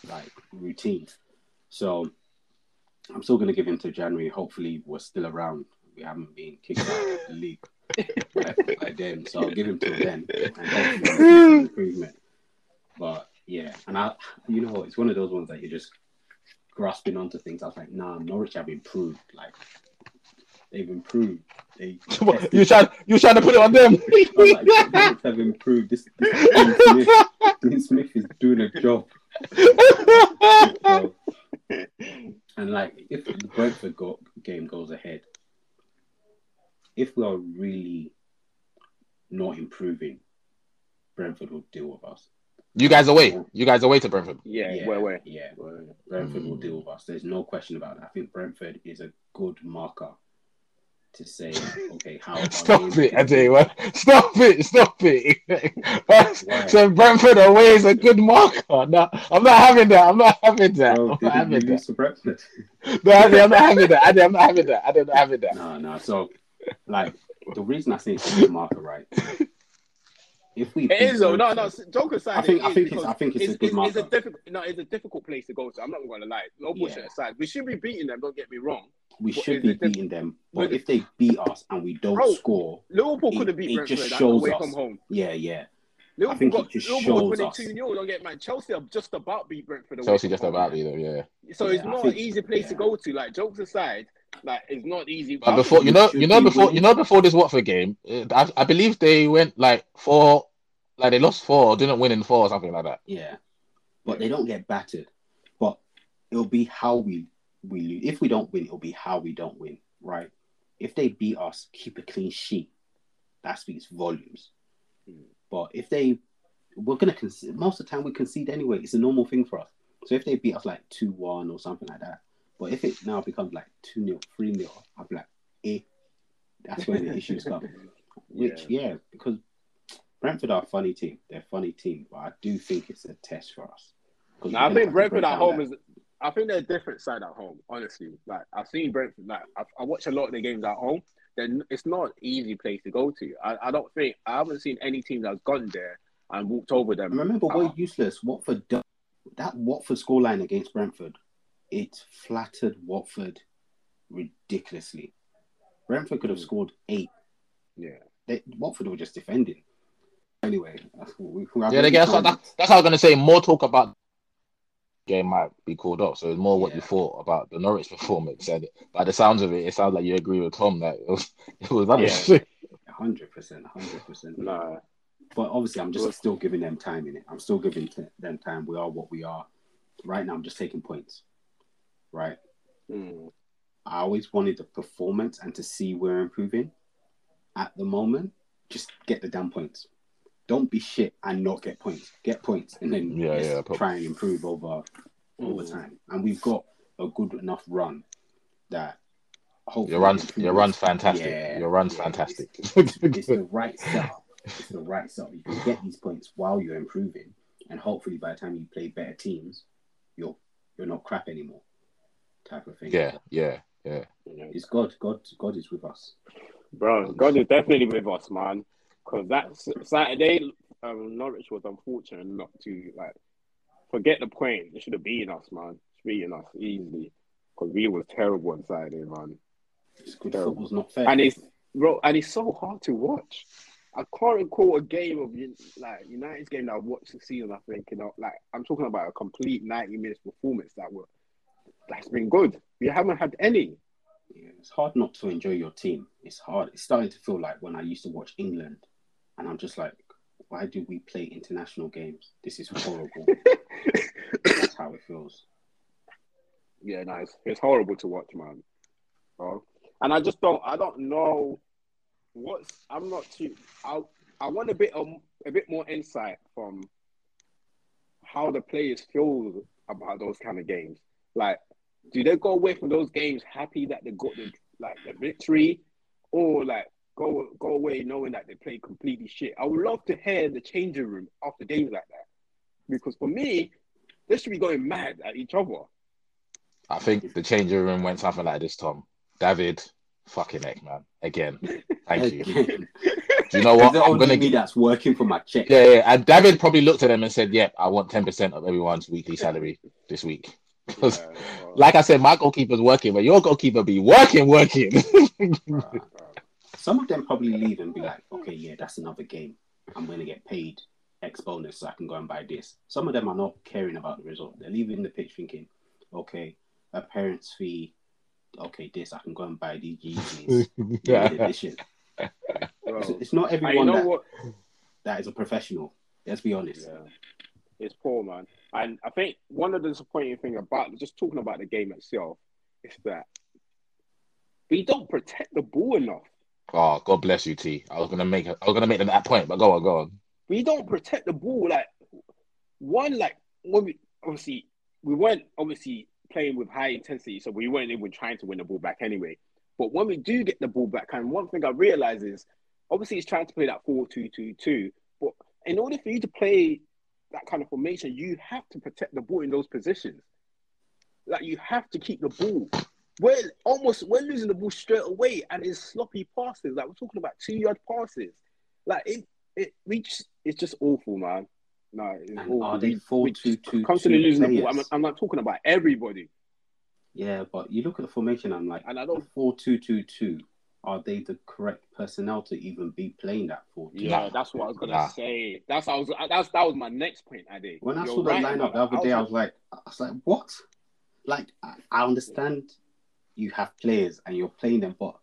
like routine. So I'm still going to give him to January. Hopefully, we're still around. We haven't been kicked out of the league by, by then, so I'll give him to then and hopefully improvement. But yeah, and I, you know, it's one of those ones that you're just grasping onto things. I was like, nah, Norwich have improved. Like they've improved. They *laughs*
you trying you trying to put it on them?
like, have improved. This, this Dean Smith is doing a job. So, *laughs* and like, if the Brentford go- game goes ahead, if we are really not improving, Brentford will deal with us.
You guys away. You guys away to Brentford.
Yeah,
Yeah,
where, where?
Yeah,
Where?
Brentford will
Mm.
deal with us. There's no question about that. I think Brentford is a good marker to say, okay, how *laughs*
Stop it, Ajay. What? Stop it. Stop it. *laughs* So Brentford away is a good marker. No, I'm not having that. I'm not having that.
Bro,
I'm not
you
having that.
Brentford?
No, Ajay, I'm not having that. Ajay, I'm not having that. I'm not having that. *laughs*
No, no. So, like, the reason I say it's a good marker, right? If we
It
beat
is though. No, no.
Brentford-
Joke aside,
I think-
it
I think it's- I think it's a good
it's, it's a difficult. No, it's a difficult place to go to. I'm not going to lie. No bullshit
Yeah.
aside, we should be beating them. Don't get me wrong.
we
But
should be
it the-
beating them, but
but-
if they beat us and we don't
Bro,
score,
Liverpool could have beat
it
Brentford
just
and
shows
away
us.
from home.
yeah, yeah.
Liverpool
think it just
Liverpool
shows
winning
us.
two 0 Don't get man. Chelsea have just about beat Brentford. away
Chelsea
from
just
home.
about you though, yeah.
So it's
Yeah, I
not
think-
an easy place to go to. Like jokes aside, like it's not easy.
But
I
before you know, you know
be
before
winning.
you know before this Watford game, uh, I, I believe they went like four, like they lost four, or didn't win in four or something like that.
Yeah, but they don't get battered. But it'll be how we we lose. If we don't win, it'll be how we don't win, right? If they beat us, keep a clean sheet. That speaks volumes. But if they, we're gonna concede. Most of the time, we concede anyway. It's a normal thing for us. So if they beat us like two one or something like that, but if it now becomes like two 0 three 0 I'll be like, eh. That's where the *laughs* issues come. Which yeah, because Brentford are a funny team. They're a funny team, but I do think it's a test for us.
No, I think Brentford at home
that.
is. I think they're a different side at home. Honestly, like I've seen Brentford. Like I've, I watch a lot of the games at home. Then it's not an easy place to go to. I, I don't think I haven't seen any team that's gone there and walked over them.
Remember, we're useless. Watford that Watford scoreline against Brentford. It flattered Watford ridiculously. Brentford could have hmm. scored eight.
yeah,
They, Watford were just defending. Anyway, we, we,
Yeah, they get that's, that's, that's how I was gonna say. More talk about game might be called up, so it's more what you thought about the Norwich *laughs* performance. And by the sounds of it, it sounds like you agree with Tom that it was *laughs* it was rubbish. *laughs*
hundred percent, hundred percent.
nah,
But obviously, I'm just still giving them time in it. I'm still giving them time. We are what we are. Right now, I'm just taking points. Right.
mm,
I always wanted the performance and to see we're improving. At the moment, just get the damn points. Don't be shit and not get points. Get points and then
Yeah,
let's
yeah, probably.
try and improve over over
Mm.
time. And we've got a good enough run that hopefully
Your runs,
improves.
your runs, fantastic.
Yeah,
your runs,
yeah,
fantastic.
It's, it's the *laughs* right setup. It's the right setup. You can get these points while you're improving, and hopefully by the time you play better teams, you're you're not crap anymore. Type of thing.
yeah, yeah, yeah.
you know.
It's God. God. God is with us.
Bro, God is definitely with us, man. Because that Saturday, um, Norwich was unfortunate not to like forget the point. It should have beaten us, man. Should beaten us easily. Because we was terrible on Saturday, man.
It's good
Terrible.
football's not fair.
And it's bro, and it's so hard to watch. I can't recall a game of like United's game that I watched the season. I think you know, like I'm talking about a complete 90 minutes performance that were that's been good. We haven't had any.
Yeah, it's hard not to enjoy your team. It's hard. It's starting to feel like when I used to watch England, and I'm just like, why do we play international games? This is horrible. *laughs* That's how it feels.
Yeah, no, it's, horrible to watch, man. Bro. And I just don't, I don't know what's. I'm not too. I I want a bit of a bit more insight from how the players feel about those kind of games. Like, do they go away from those games happy that they got the like the victory, or like go go away knowing that they played completely shit? I would love to hear the changing room after games like that, because for me, they should be going mad at each other.
I think the changing room went something like this, Tom. David, fucking heck, man. Again. Thank you.
Again. *laughs*
Do you know what?
it
I'm
only
gonna
me that's working for my check.
Yeah, yeah. And David probably looked at them and said, "Yep, I want ten percent of everyone's weekly salary this week." Because,
Yeah, well,
like I said, my goalkeeper's working, but your goalkeeper be working, working.
Bruh. Some of them probably leave and be like, okay, yeah, that's another game. I'm going to get paid X bonus so I can go and buy this. Some of them are not caring about the result. They're leaving the pitch thinking, okay, a parent's fee, okay, this, I can go and buy these Yeezys. limited *laughs*
yeah.
bro.
It's, it's not everyone
know
that,
what?
that is a professional. Let's be honest.
Yeah. is poor, man. And I think one of the disappointing thing about just talking about the game itself is that we don't protect the ball enough.
Oh, God bless you, T. I was gonna make I was gonna make that point, but go on, go on.
We don't protect the ball. Like one, like when we obviously we weren't obviously playing with high intensity, so we weren't even trying to win the ball back anyway. But when we do get the ball back, and one thing I realize is obviously he's trying to play that 4 2 2 2. But in order for you to play that kind of formation, you have to protect the ball in those positions. Like you have to keep the ball. We're almost we're losing the ball straight away, and it's sloppy passes. Like we're talking about two yard passes. Like it, it we just, it's just awful, man. No, it's awful.
Are they four two two?
Constantly losing the ball. I'm, I'm not talking about everybody.
Yeah, but you look at the formation. I'm like,
and I don't
four two two two. Are they the correct personnel to even be playing that four?
Yeah, that's what I was gonna nah. say. That's I was. That's that was my next point, Adi.
When I You're saw the right lineup the other day, I was like, I was like, what? Like, I understand you have players and you're playing them, but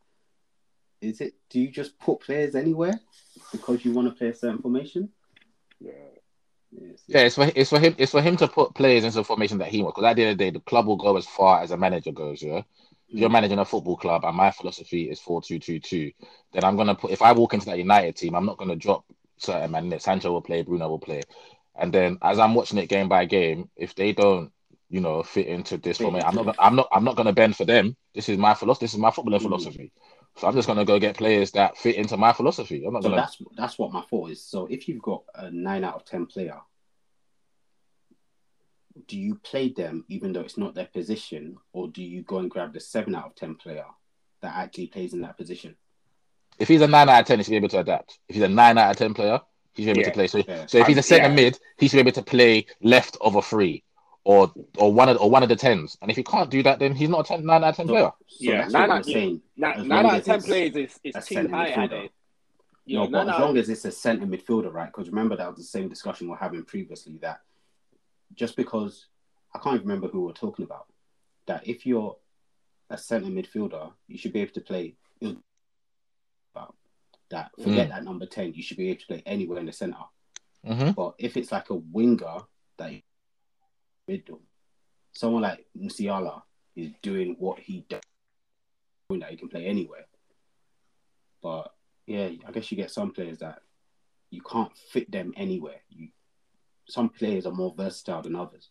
is it? Do you just put players anywhere because you want to play a certain formation?
Yeah.
Yeah, it's for it's for him it's for him to put players into formation that he wants. Because at the end of the day, the club will go as far as a manager goes. Yeah, if you're managing a football club and my philosophy is four two two two, then I'm gonna put if I walk into that United team, I'm not gonna drop certain man. Sancho will play, Bruno will play, and then as I'm watching it game by game, if they don't, you know, fit into this for me I'm not I'm not I'm not gonna bend for them. This is my philosophy. This is my footballing mm. philosophy. So I'm just gonna go get players that fit into my philosophy. I'm not
so
gonna.
That's that's what my thought is. So if you've got a nine out of ten player, do you play them even though it's not their position, or do you go and grab the seven out of ten player that actually plays in that position?
If he's a nine out of ten, he should be able to adapt. If he's a nine out of ten player, he should be able yeah. to play. So, yeah. so if he's a centre yeah. mid, he should be able to play left of a three or or one of or one of the tens. And if he can't do that, then he's not a 10, nine out of ten so, player.
So yeah, nine out, of ten. Nine, out of ten players is, is too high.
no, but as long as it's a centre midfielder, right? Because remember that was the same discussion we are having previously. That just because I can't even remember who we are talking about, that if you're a centre midfielder, you should be able to play. About that, forget mm. that number ten. You should be able to play anywhere in the center
mm-hmm.
But if it's like a winger that middle. Someone like Musiala is doing what he does, that he can play anywhere. But yeah, I guess you get some players that you can't fit them anywhere. You, some players are more versatile than others.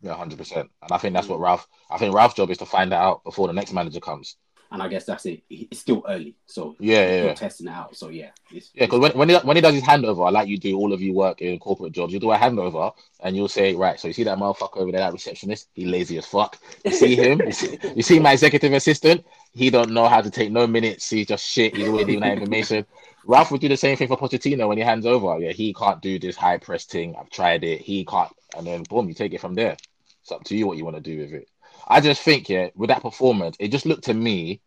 Yeah, hundred percent. And I think that's what Ralf. I think Ralf's job is to find that out before the next manager comes
and I guess that's it. It's still early, so
yeah, yeah,
yeah. testing it out. So yeah,
yeah. Because when when he, when he does his handover, like you do, all of you work in corporate jobs, you do a handover, and you'll say, right, so you see that motherfucker over there, that receptionist, he lazy as fuck. You see him, you, see, you see my executive assistant, he don't know how to take no minutes. He's just shit. He's always leaving that information. Ralf would do the same thing for Pochettino when he hands over. Yeah, he can't do this high press thing. I've tried it. He can't, and then boom, you take it from there. It's up to you what you want to do with it. I just think, yeah, with that performance, it just looked to me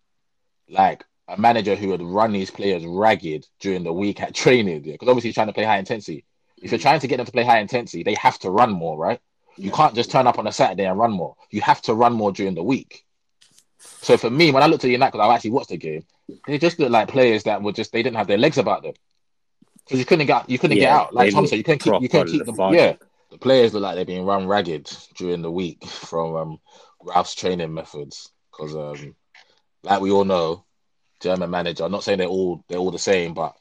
like a manager who would run these players ragged during the week at training. Because yeah? obviously he's trying to play high intensity. If you're trying to get them to play high intensity, they have to run more, right? You can't just turn up on a Saturday and run more. You have to run more during the week. So for me, when I looked at United, I actually watched the game. They just looked like players that were just they didn't have their legs about them because you couldn't get you couldn't yeah, get out. Like Tom said, you couldn't keep you couldn't keep them. Yeah, the players look like they're being run ragged during the week from um, Ralf's training methods because, um, like we all know, German manager. I'm not saying they're all they're all the same, but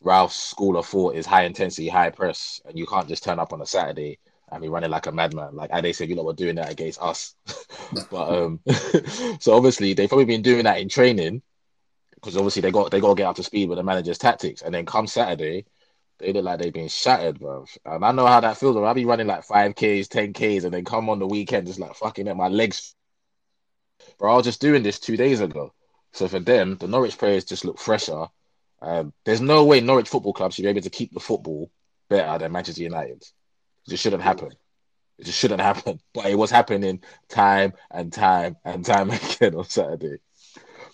Ralf's school of thought is high intensity, high press, and you can't just turn up on a Saturday and be running like a madman. Like they said, you know, we're doing that against us. *laughs* but um, *laughs* so obviously they've probably been doing that in training because obviously they got they got to get up to speed with the manager's tactics, and then come Saturday. They look like they've been shattered, bro. And I know how that feels. Bro. I'll be running like 5Ks, 10Ks, and then come on the weekend just like fucking at my legs. Bro, I was just doing this two days ago. So for them, the Norwich players just look fresher. Um, there's no way Norwich Football Club should be able to keep the football better than Manchester United. It just shouldn't happen. It just shouldn't *laughs* happen. But it was happening time and time and time *laughs* again on Saturday.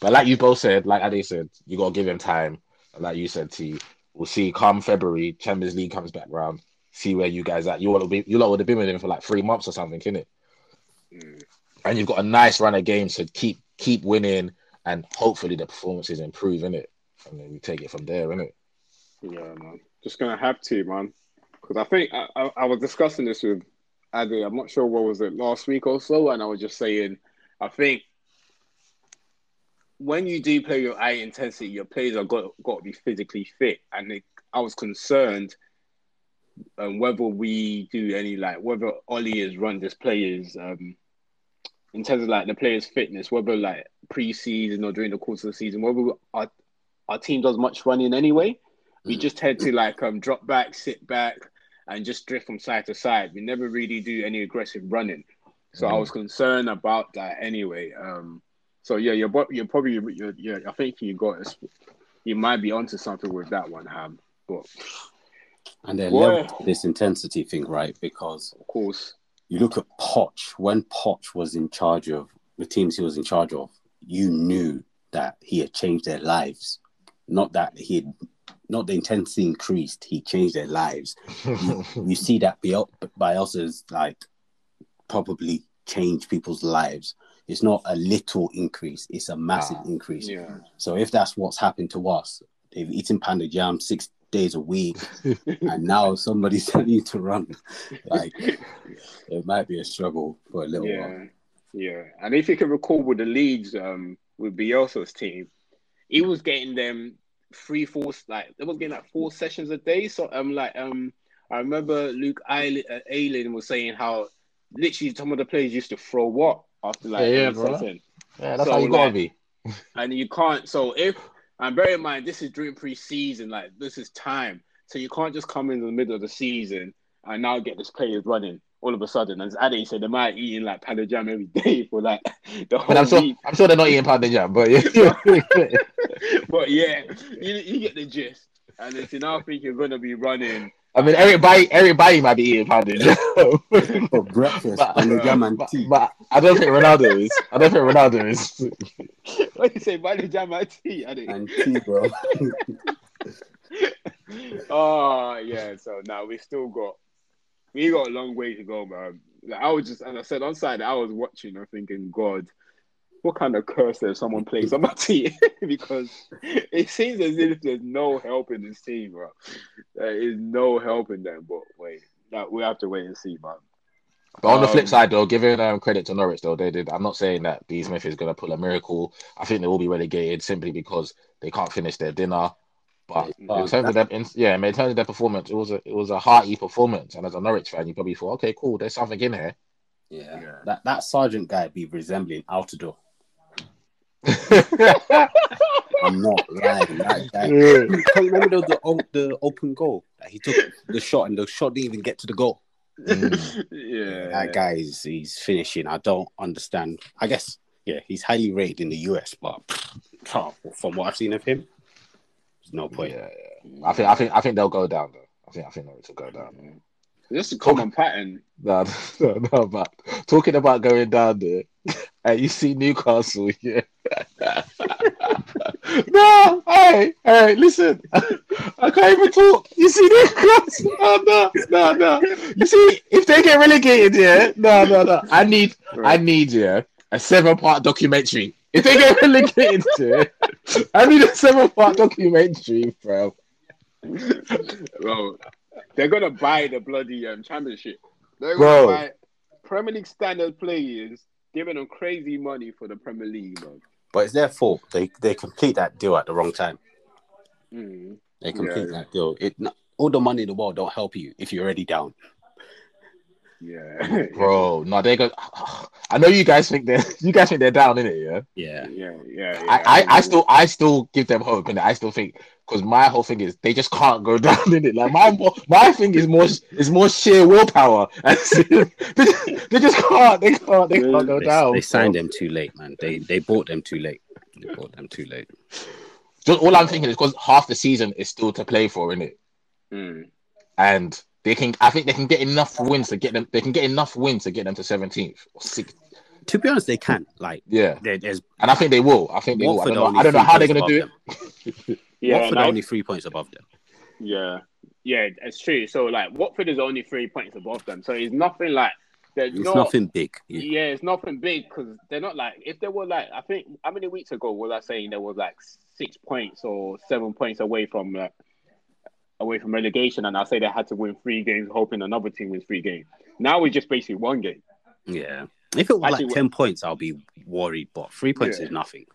But like you both said, like Ade said, you gotta give him time. And like you said, T, we'll see. Come February, Champions League comes back round. See where you guys at. You will be you lot would have been with him for like three months or something, can it? Mm. And you've got a nice run of games to keep keep winning and hopefully the performances improve in it, and then we take it from there, innit?
Yeah, man. Just gonna have to, man. Because I think I, I, I was discussing this with Adi. I'm not sure what was it last week or so, and I was just saying, I think when you do play your high intensity, your players are got got to be physically fit, and it, I was concerned um, whether we do any like whether Ole has run this players um, in terms of like the players' fitness, whether like pre-season or during the course of the season, whether our our team does much running anyway. We mm. just tend to like um drop back, sit back, and just drift from side to side. We never really do any aggressive running. So mm. I was concerned about that anyway. Um, so yeah, you're you're probably you're, yeah. I think you got you might be onto something with that one, Ham. But
and then level this intensity thing, right? Because
of course
you look at Poch. When Poch was in charge of the teams he was in charge of, you knew that he had changed their lives. Not that he had, not the intensity increased. He changed their lives. you, *laughs* you, see that Bielsa's like probably changed people's lives. It's not a little increase; it's a massive ah, increase.
Yeah.
So if that's what's happened to us, they've eaten pounded yam six days a week, *laughs* and now somebody's *laughs* telling you to run. Like *laughs* it might be a struggle for a little
yeah.
while.
Yeah, and if you can recall with the Leeds, um, with Bielsa's team, he was getting them three, four, like they was getting like four sessions a day. So um, like um, I remember Luke Ayling was saying how literally some of the players used to throw what after like
yeah, yeah, bro. Yeah that's so, how you gotta be.
and you can't. So if and bear in mind, this is during pre-season. Like this is time, so you can't just come in the middle of the season and now get this players running all of a sudden. As Adi said, they might eating like pounded yam every *laughs* day for like the whole
but I'm sure,
week.
I'm sure they're not eating pounded yam, but *laughs* yeah.
but yeah, you, you get the gist. And it's now think you're gonna be running.
I mean, everybody, everybody might be eating pounded yam *laughs*
for breakfast, but, pounded yam and
but,
tea.
But I don't think Ronaldo is. I don't think Ronaldo is. *laughs*
what do you say, pounded yam and tea?
And tea, bro. *laughs*
oh yeah, so now we still got we got a long way to go, man. Like, I was just, as I said on side, I was watching, I'm thinking, God, what kind of curse if someone plays on my *laughs* team? *laughs* because it seems as if there's no help in this team, bro. There is no help in them. But wait, that we have to wait and see, man.
But on the flip um, side, though, giving um, credit to Norwich, though, they did. I'm not saying that B Smith is going to pull a miracle. I think they will be relegated simply because they can't finish their dinner. But in terms of their, in, yeah, in terms of their performance, it was a it was a hearty performance. And as a Norwich fan, you probably thought, okay, cool, there's something in here.
Yeah, yeah. that that Sargent guy be resembling Altidore. I'm not lying. That guy. Yeah. remember the, the, the open goal that he took the shot and the shot didn't even get to the goal.
Mm. yeah,
that guy is he's finishing. I don't understand. I guess yeah, he's highly rated in the US, but from what I've seen of him, there's no point.
Yeah, yeah. I think I think I think they'll go down though. I think I think they'll go down.
This is a common pattern. *laughs*
No, no, no, but talking about going down there, *laughs* you see Newcastle, *laughs* yeah. *laughs* no, hey, hey, listen, I can't even talk. You see Newcastle? Oh, no, no, no. You see, if they get relegated, yeah, no, no, no. I need, right. I need, yeah, a seven-part documentary. If they get *laughs* relegated, yeah, I need a seven part documentary, bro.
bro, they're gonna buy the bloody um, championship. They're gonna bro. buy Premier League standard players, giving them crazy money for the Premier League, bro.
But it's their fault. They they complete that deal at the wrong time.
Mm.
They complete yeah. that deal. It all the money in the world don't help you if you're already down.
Yeah,
bro. No, they go. *sighs* I know you guys think they're *laughs* you guys think they're down in it,
yeah. Yeah, yeah, yeah.
yeah. I, I, I still I still give them hope, and I still think because my whole thing is they just can't go *laughs* down in it. Like my my thing is more is more sheer willpower. *laughs* they, just, they just can't they can't they can't go
they,
down.
They signed them too late, man. They they bought them too late. They bought them too late.
Just all I'm thinking is because half the season is still to play for, in it,
mm.
and they can. I think they can get enough wins to get them. They can get enough wins to get them to seventeenth or sixth.
To be honest, they can. Like,
yeah,
there's,
and I think they will. I think they Watford will. I don't know, I don't know how they're going to do
it. *laughs* yeah, Watford are only three points above them.
Yeah, yeah, it's true. So like, Watford is only three points above them. So it's nothing like.
It's not, nothing big.
Yeah. yeah, it's nothing big because they're not like if they were like I think how many weeks ago was I saying there was like six points or seven points away from like away from relegation, and I say they had to win three games, hoping another team wins three games. Now we just basically one game.
Yeah. If it was
Actually,
like 10 points, I'll be worried, but three points
Yeah.
is nothing.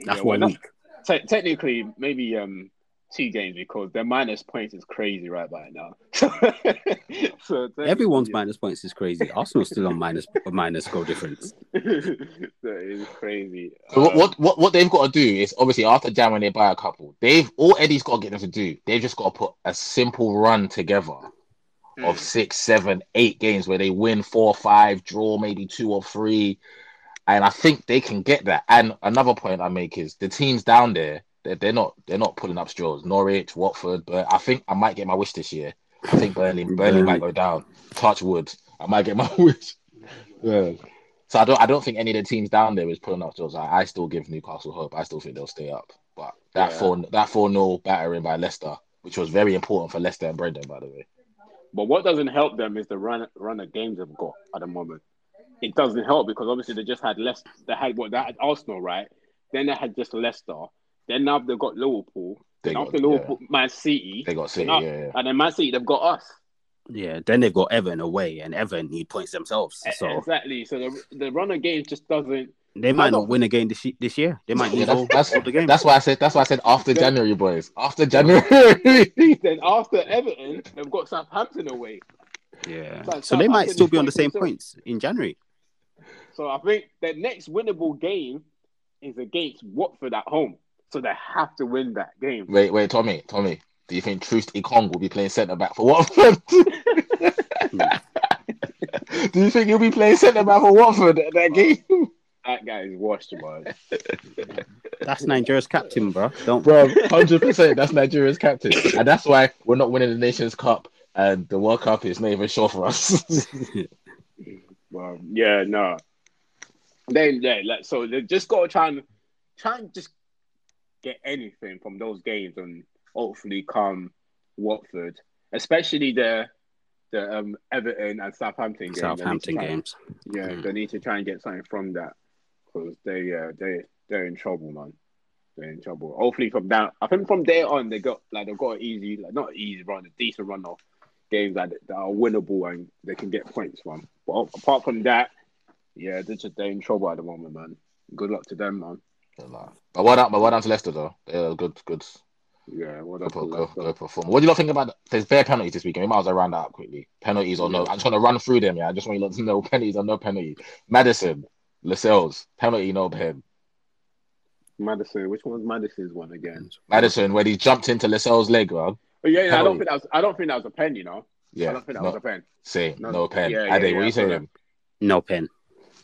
That's
Yeah,
one
well,
week.
Te- technically, maybe um two games because their minus points is crazy right by now. *laughs* so technically,
Everyone's
yeah.
minus points is crazy. Arsenal's still on minus minus goal difference. *laughs*
that is crazy.
So what,
Um,
what what what they've got to do is obviously after Jan when they buy a couple, they've all Eddie's got to get them to do. They've just got to put a simple run together of
Mm.
six, seven, eight games where they win four, five, draw maybe two or three, and I think they can get that. And another point I make is the teams down there, they're, they're not they're not pulling up straws. Norwich, Watford, but I think I might get my wish this year. I think Burnley *laughs* Burnley might go down. Touch wood, I might get my *laughs* wish. Yeah. So I don't I don't think any of the teams down there is pulling up straws. I, I still give Newcastle hope. I still think they'll stay up. But that
Yeah.
four that four 0 battering by Leicester, which was very important for Leicester and Brendan, by the way.
But what doesn't help them is the run run of games they've got at the moment. It doesn't help because obviously they just had less. They had what they had Arsenal, right? Then they had just Leicester. Then now they've got Liverpool.
They
Then
got-
after Liverpool, Man City.
They got City,
Now-
yeah, yeah.
And then Man City, they've got us.
Yeah, then they've got Everton away, and Everton need points themselves. So
Exactly. So the, the run of games just doesn't.
they might
don't-
not win again this this year. They might
Yeah,
lose
that's,
all,
that's,
all the games.
that's why I said that's why I said after
Yeah.
January, boys. After January.
Then after Everton, they've got Southampton away.
Yeah.
Like,
So they might still be on the same
20%.
points in January.
So I think the next winnable game is against Watford at home. So they have to win that game.
wait, wait, Tommy, Tommy. Do you think Troost-Ekong will be playing centre back for Watford? *laughs* Do you think he'll be playing centre back for Watford at that game?
That guy is washed, man.
That's Nigeria's captain, bro. Don't
Bro, hundred percent. That's Nigeria's captain, and that's why we're not winning the Nations Cup, and the World Cup is not even sure for us.
Well, yeah, no. Then, yeah, like, so they just got to try and try and just get anything from those games and hopefully come Watford, especially the the um, Everton and Southampton game. They need to
Southampton
try-
games.
Yeah,
Mm.
they need to try and get something from that because they uh, they they're in trouble, man. They're in trouble. Hopefully, from down, I think from there on, they got like they've got an easy, like not easy run, a decent run of games that, that are winnable and they can get points from. But apart from that, yeah, they're just they're in trouble at the moment, man. Good luck to them, man.
but well done, but well done to Leicester though. They're good, good,
Yeah, well
good,
done.
good, good perform. What do you lot think about? The, there's bare penalties this weekend. We might as well round that up quickly. Penalties or no? I'm just to run through them. Yeah, I just want you lot to know *laughs* penalties or no penalty. Maddison, Lascelles, penalty, no pen.
Maddison, which one's Maddison's one again?
Maddison, where he jumped into Lascelles' leg, bro.
Oh, yeah, yeah, I don't think that was. I don't think that was a pen. You know, Yeah, I
Yeah,
don't think that
no,
was a pen.
same, no,
No,
pen.
yeah, yeah,
Ade,
yeah,
what are you
I saw
saying?
No pen.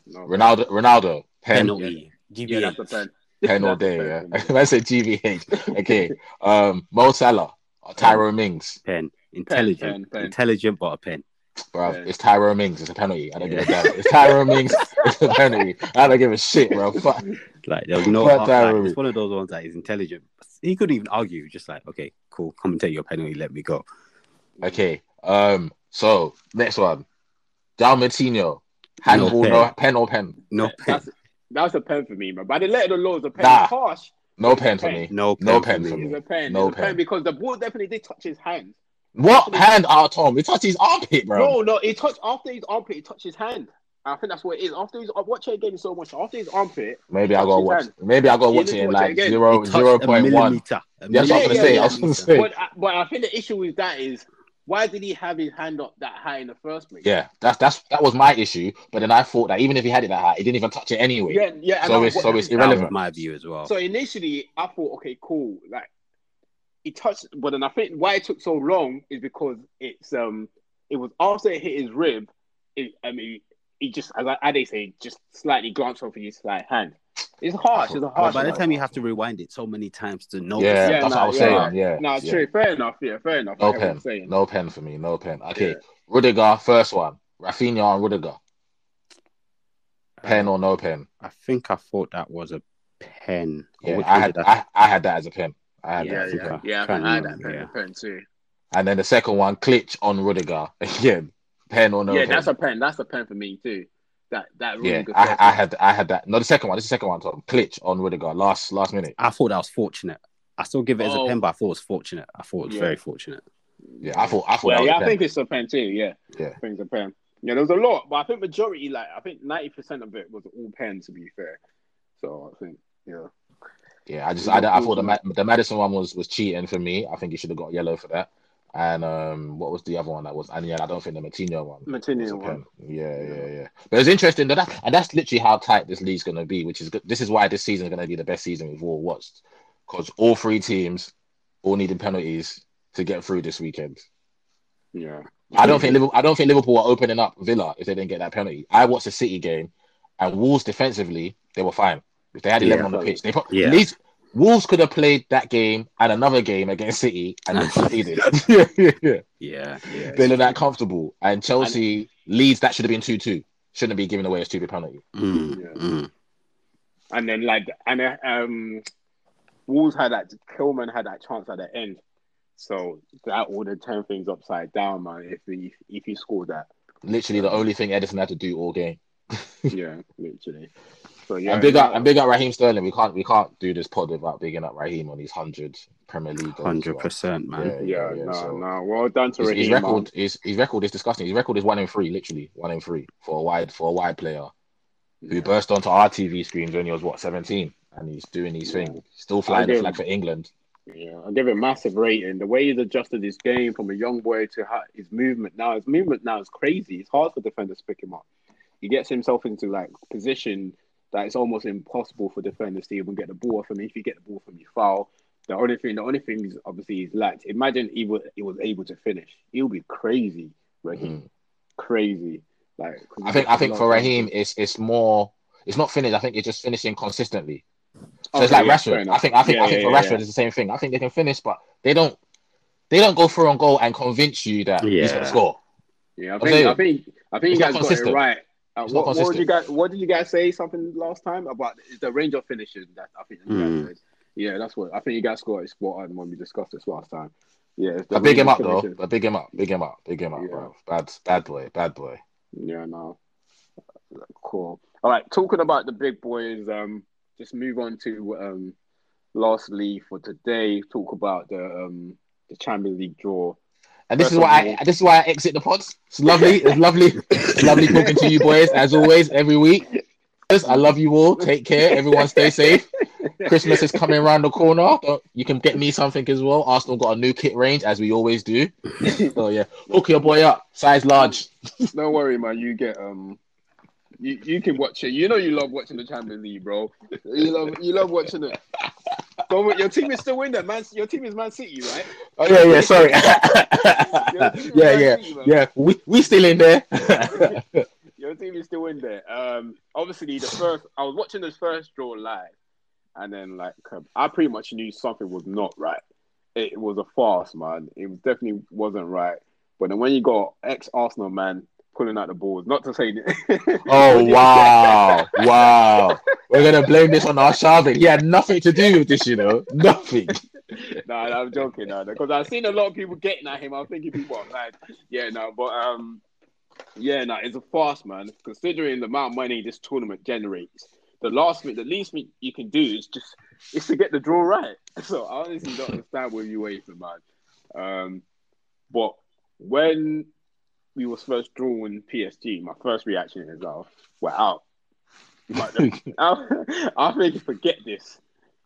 No,
Ronaldo, Ronaldo, pen,
Penalty.
yeah,
GBH.
that's a pen. *laughs*
pen all day.
pen
Yeah,
for me.
I said GVH. Okay, um, Mo Salah, or Tyrone Mings,
Pen. Intelligent.
pen, pen.
Intelligent, but a pen.
bro.
Yeah.
It's Tyrone Mings. It's a penalty. I don't give a damn. It's *laughs* Tyrone Mings. It's a penalty. I don't give a shit, bro. Fuck.
Like there was no.
Fuck
like,
Tyro.
it's one of those ones that is intelligent. He couldn't even argue. Just like, okay, cool. Come and take your penalty. Let me go.
Okay. Um. So next one, Joao Moutinho, handball,
pen.
no pen or pen,
No pen.
That's that's a pen for me, man. By the letter of the law, it's a pen.
Nah.
Harsh.
no pen for me.
No pen.
No
for
pen
me.
for me.
It's a pen.
No
it's pen.
pen.
because the ball definitely did touch his hand.
What hand our Tom? It touched his armpit, bro.
No, no, it touched after his armpit. It touched his hand. I think that's what it is. After he's I watch it again so much. After his armpit,
Maybe I gotta watch.
hand.
Maybe I gotta
You
watch
need
it in
watch
like
again.
zero
It touched
zero
a
point one.
millimeter. A
Yeah, that's what I'm
Yeah,
gonna
yeah,
say.
yeah.
I was gonna say.
But I, but I think the issue with that is why did he have his hand up that high in the first place?
Yeah, that's that's that was my issue. But then I thought that even if he had it that high, he didn't even touch it anyway.
yeah, yeah.
So it's- so it's irrelevant.
was my view as well.
So initially, I thought, okay, cool. Like he touched, but then I think why it took so long is because it's um, it was after it hit his rib. It, I mean, he just, as I, as they say, just slightly glanced over his like hand. It's harsh. Oh, it's a
But
harsh.
by the time you have to rewind it so many times to know,
Yeah,
Yeah,
that's what I was
yeah.
saying. Yeah,
no,
yeah.
true. Fair enough. Yeah, fair enough.
No
hear
pen, no pen for me. No pen. Okay,
Yeah.
Rudiger, first one. Raphinha and Rudiger, uh, pen or no pen?
I think I thought that was a pen.
Yeah, I had I, I had that as a pen. I had
Yeah,
that.
Yeah,
pen.
yeah. I I had that pen,
yeah.
pen too.
And then the second one, Klich on Rudiger *laughs* again. Pen or no
yeah,
pen?
that's a pen. That's a pen for me too. That that really
yeah,
good.
I,
first
I had I had that. No, the second one. This is the second one. Tom. Klich on Rudiger. Last last minute.
I thought that was fortunate. I still give it as
Oh.
a pen, oh. but I thought it was fortunate. I thought it was
Yeah.
very fortunate.
Yeah, I thought I thought.
Well,
that was
yeah,
a
I
pen.
think it's a pen too. Yeah,
Yeah.
I think it's a pen. Yeah, there was a lot, but I think majority, like I think ninety percent of it was all pen. To be fair, so I think yeah.
Yeah, I just I, I thought the the Maddison one was was cheating for me. I think he should have got yellow for that. And um, what was the other one that was? And yeah, I don't think the Moutinho one. was Moutinho
one.
pen. Yeah, yeah, yeah. But it's interesting that, that and that's literally how tight this league's going to be, which is good. This is why this season is going to be the best season we've all watched, because all three teams all needed penalties to get through this weekend.
Yeah,
I don't think Liverpool. I don't think Liverpool are opening up Villa if they didn't get that penalty. I watched the City game, and Wolves defensively they were fine. If they had eleven
Yeah.
on the pitch, they pro-
Yeah.
at least Wolves could have played that game and another game against City and they conceded. *laughs* yeah,
Yeah, yeah.
they look that comfortable. And Chelsea Leeds that should have been two two. Shouldn't be giving away a stupid penalty.
Mm,
Yeah.
mm.
and then like and uh, um, Wolves had that Kilman had that chance at the end, so that would have turned things upside down, man. If he if he scored that,
Literally the only thing Ederson had to do all game. *laughs*
yeah, literally. So yeah,
and big up
no,
and big up Raheem Sterling. We can't we can't do this pod without bigging up Raheem on his hundred Premier League. goals as
Hundred
well.
percent, man.
Yeah, no,
so-
no. Well done to
His,
Raheem.
his
man.
record is his record is disgusting. His record is one in three, literally one in three for a wide for a wide player who
Yeah.
burst onto our TV screens when he was what seventeen, and he's doing his
Yeah.
thing, still flying the flag for England.
Yeah, I give it a massive rating. The way he's adjusted his game from a young boy to his movement now, his movement now is crazy. It's hard for defenders to pick him up. He gets himself into like position that it's almost impossible for defenders to even get the ball from him. If you get the ball from you foul. The only thing, the only thing is obviously he's lacked. Imagine he was he was able to finish. He'll be crazy, Raheem.
Mhm.
Crazy. Like 'cause
I think
got
I
a
think for
of-
Raheem, it's it's more. It's not finished. I think it's just finishing consistently. So
Okay,
it's like
yeah,
Rashford. I think I think
Yeah,
I think
yeah,
for Rashford
yeah.
it's the same thing. I think they can finish, but they don't they don't go through on goal and convince you that he's gonna score.
Yeah, I
I'm
think I think I think you
it's
guys got it right. Uh, what, what did you guys What did you guys say? Something last time about the range of finishing that I think
Mm.
Yeah, that's what I think you guys got it spot on when we discussed this last time. Yeah,
But big him up though. But big him up. Big him up. Big him up,
Yeah.
bro. Bad bad boy. Bad boy.
Yeah, no, cool. All right, talking about the big boys. Um, just move on to um, lastly for today. Talk about the um the Champions League draw.
And this
First
is why I this is why I exit the pods. It's lovely. It's lovely. It's lovely talking to you boys as always every week. I love you all. Take care. Everyone stay safe. Christmas is coming around the corner. You can get me something as well. Arsenal got a new kit range as we always do. *laughs* So yeah, hook your boy up. Size large.
Don't worry, man. You get um, you, you can watch it. You know you love watching the Champions League, bro. You love you love watching it. Don't your team is still in there, man. Your team is Man City, right?
Oh yeah, yeah. Sorry. *laughs*
Your team is
yeah, yeah,
City,
yeah. We we still in there. *laughs*
Your team is still in there. Um, obviously the first I was watching this first draw live, and then like um, I pretty much knew something was not right. It, was a farce, man. It was- definitely wasn't right. But then when you got ex Arsenal man pulling out the balls, not to say. *laughs*
oh wow, wow. *laughs* We're gonna blame this on Arshavin. He had nothing to do with this, you know. Nothing. *laughs*
no, I'm joking, no, because I've seen a lot of people getting at him. I'm thinking people are mad. Yeah, no, but um, yeah, no, it's a fast man. Considering the amount of money this tournament generates, the last thing, the least thing you can do is just is to get the draw right. So I honestly don't understand where you wait for, man. Um, but when we was first drawn PSG, my first reaction is, "Oh, we're out." *laughs* I, I think forget this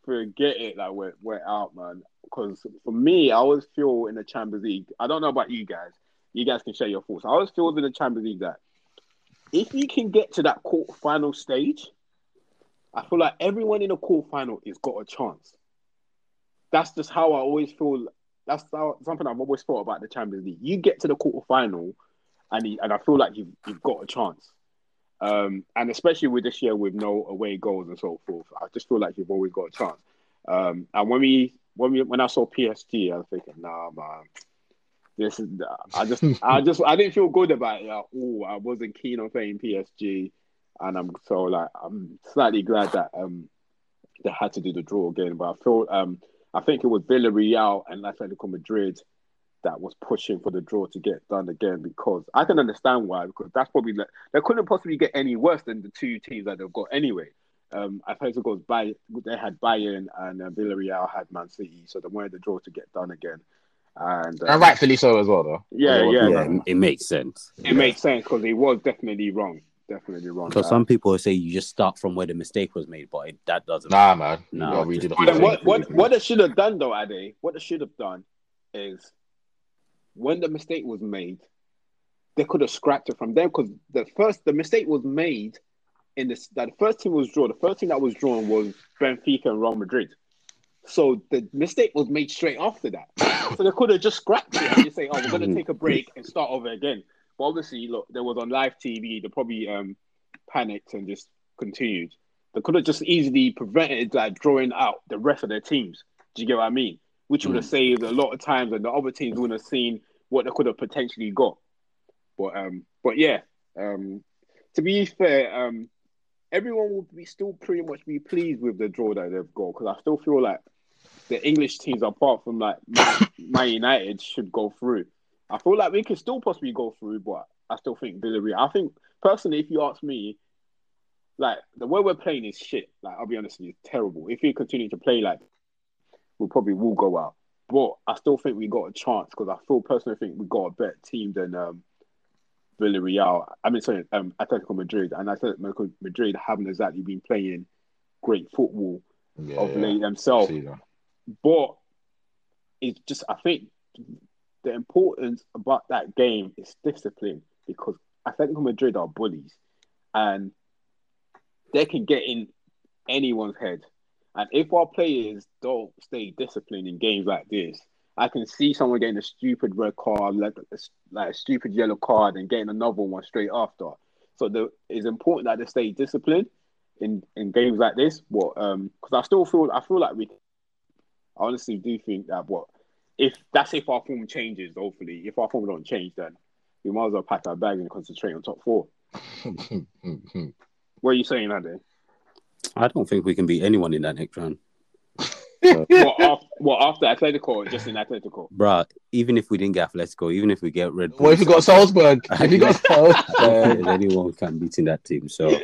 forget it like we're, we're out, man. Because for me, I always feel in the Champions League, I don't know about you guys. You guys can share your thoughts. I always feel in the Champions League that if you can get to that quarter final stage, I feel like everyone in the quarter final has got a chance. That's just how I always feel. That's how, something I've always thought about the Champions League. You get to the quarter final, and you, and I feel like you've you've got a chance. Um, and especially with this year with no away goals and so forth, I just feel like you've always got a chance. Um, and when we when we when I saw PSG, I was thinking, nah, man, this is I just *laughs* I just I didn't feel good about it. Like, oh, I wasn't keen on playing PSG, and I'm so like I'm slightly glad that um they had to do the draw again. But I feel um I think it was Villarreal and Atletico Madrid that was pushing for the draw to get done again because I can understand why because that's probably like, they couldn't possibly get any worse than the two teams that they've got anyway. Um, Atletico's by they had Bayern and uh, Villarreal had Man City, so they wanted the draw to get done again. and um,
and rightfully so as well, though.
Yeah,
Because
yeah.
Yeah, it, it makes sense.
it makes sense because he was definitely wrong, definitely wrong.
Because
Uh,
some people say you just start from where the mistake was made, but it, that doesn't.
Nah, man. You
No,
gotta
just-
the
But then
whole
what,
thing.
what, what they should have done though, Ade, what they should have done is when the mistake was made, they could have scrapped it from them because the first the mistake was made in this that the first team was drawn. The first team that was drawn was Benfica and Real Madrid. So the mistake was made straight after that. so they could have just scrapped it and say, "Oh, we're going to take a break and start over again." But obviously, look, there was on live TV. They probably um, panicked and just continued. They could have just easily prevented like drawing out the rest of their teams. Do you get what I mean? Which would have saved a lot of times, and the other teams wouldn't have seen what they could have potentially got. But um, but yeah, um, to be fair, um, everyone will be still pretty much be pleased with the draw that they've got because I still feel like the English teams, apart from like Man- Man *laughs* United, should go through. I feel like we could still possibly go through, but I still think Villarreal. I think personally, if you ask me, like the way we're playing is shit. Like I'll be honest with you, it's terrible. If we continue to play like, we probably will go out. But I still think we got a chance because I feel personally think we got a better team than um, Villarreal. I mean, sorry, um, Atletico Madrid, and Atletico Madrid haven't exactly been playing great football
Yeah,
of
yeah.
late themselves. But it's just, I think the importance about that game is discipline because Atletico Madrid are bullies and they can get in anyone's head. And if our players don't stay disciplined in games like this, I can see someone getting a stupid red card, like a, like a stupid yellow card, and getting another one straight after. So the, it's important that they stay disciplined in, in games like this. What um, because I still feel I feel like we I honestly do think that what if that's if our form changes, hopefully. If our form don't change, then we might as well pack our bag and concentrate on top four. *laughs* What are you saying, Andy?
I don't think we can beat anyone in that next round.
what, after, what after Atletico just in Atletico?
Bruh, even if we didn't get Atletico, even if we get Red Bull,
what if you got Salzburg? *laughs* If you got
I don't think
Salzburg,
there's anyone can beat in that team. So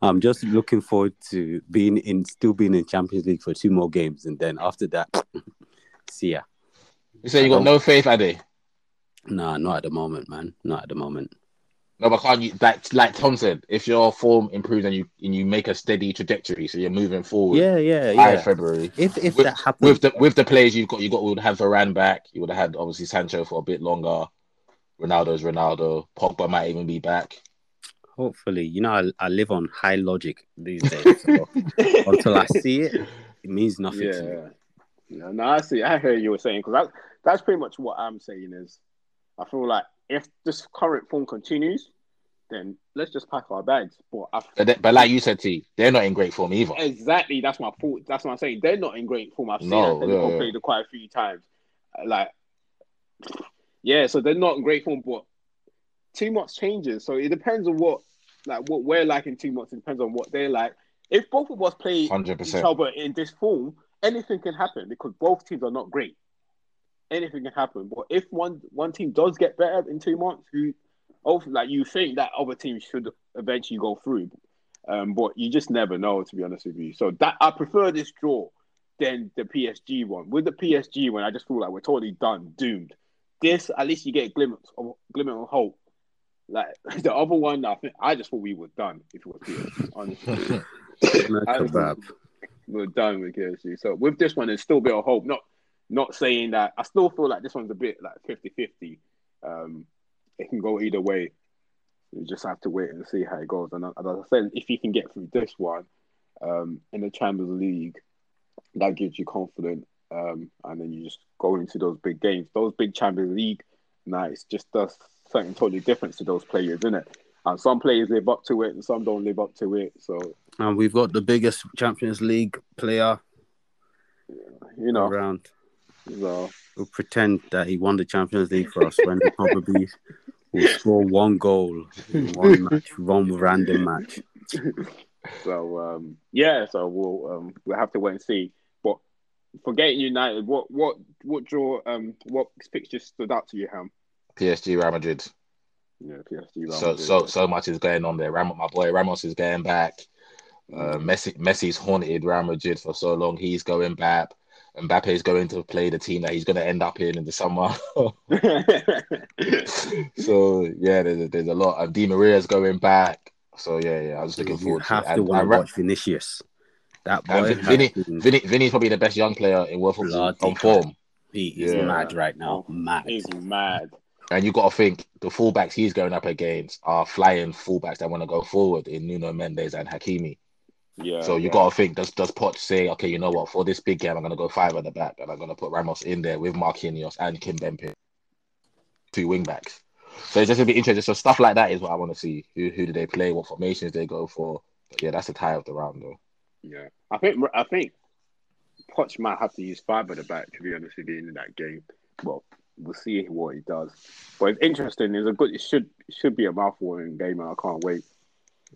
I'm just looking forward to being in, still being in Champions League for two more games, and then after that, *laughs* see ya.
you say you got no faith, Ade.
Nah, not at the moment, man. Not at the moment.
No, but can't you like like Tom said, if your form improves and you and you make a steady trajectory, so you're moving forward
Yeah, yeah,
by
yeah.
February.
If if
With,
that happens,
with the with the players you've got, you got would have Varane back. You would have had obviously Sancho for a bit longer. Ronaldo's Ronaldo. Pogba might even be back.
hopefully, you know, I, I live on high logic these days. So *laughs* until I see it, it means nothing to me.
Yeah. No, no, I see. I hear you were saying because that, that's pretty much what I'm saying is I feel like if this current form continues, then let's just pack our bags. But I,
But, but like you said, T, they're not in great form either.
exactly that's my fault. That's what I'm saying. They're not in great form. I've seen
No,
Atletico
yeah, yeah.
play them quite a few times. Like, yeah, so they're not in great form. But two months changes, so it depends on what like what we're like in two months. It depends on what they're like. If both of us play
Hundred
each
percent.
other in this form, anything can happen because both teams are not great. Anything can happen. But if one one team does get better in two months, who oh, like you think that other teams should eventually go through. Um, but you just never know, to be honest with you. So that I prefer this draw than the PSG one. With the PSG one, I just feel like we're totally done, doomed. This at least you get a glimpse of glimmer of hope. Like *laughs* the other one, I think I just thought we were done if it was PSG. Honestly, *laughs* *laughs* I just we're done with PSG. So with this one, there's still a bit of hope. Not not saying that I still feel like this one's a bit like 50-50. Um, it can go either way. You just have to wait and see how it goes. And, as I said, if you can get through this one um, in the Champions League, that gives you confidence. Um, and then you just go into those big games. Those big Champions League nights just does something totally different to those players, isn't it? And some players live up to it, and some don't live up to it. So
And we've got the biggest Champions League player
you know,
around
so
who pretend that he won the Champions League for us when he probably will score one goal in one match, one random match.
So um, yeah, so we'll um, we'll have to wait and see. But forgetting United, what what what draw um what fixtures stood out to you, Ham?
PSG, Real Madrid.
Yeah, PSG. Real
So
Madrid.
so so much is going on there. Ram, my boy Ramos is going back. Uh,
Mm.
Messi Messi's haunted Real Madrid for so long. He's going back. Mbappe is going to play the team that he's going to end up in in the summer. *laughs* so yeah, there's, there's a lot. And Di Maria's going back. So yeah, yeah, I was looking
You
forward
have
to
to
And,
want to watch Vinicius. That
and
boy,
Vinny,
been
Vinny, Vinny's probably the best young player in world football
Bloody
on form.
he is
Yeah.
mad right now. Oh, mad.
He's mad.
And you got to think the fullbacks he's going up against are flying fullbacks that want to go forward in Nuno Mendes and Hakimi.
Yeah.
So you
yeah.
got to think, does does Poch say, okay, you know what, for this big game, I'm going to go five at the back and I'm going to put Ramos in there with Marquinhos and Kimpembe, two wing backs. So it's just going to be interesting. So stuff like that is what I want to see. Who who do they play? What formations they go for? But yeah, that's the tie of the round, though.
Yeah, I think I think Poch might have to use five at the back to be honest with you in that game. Well, we'll see what he does. But it's interesting. It's a good. It should it should be a mouthwatering game, and I can't wait.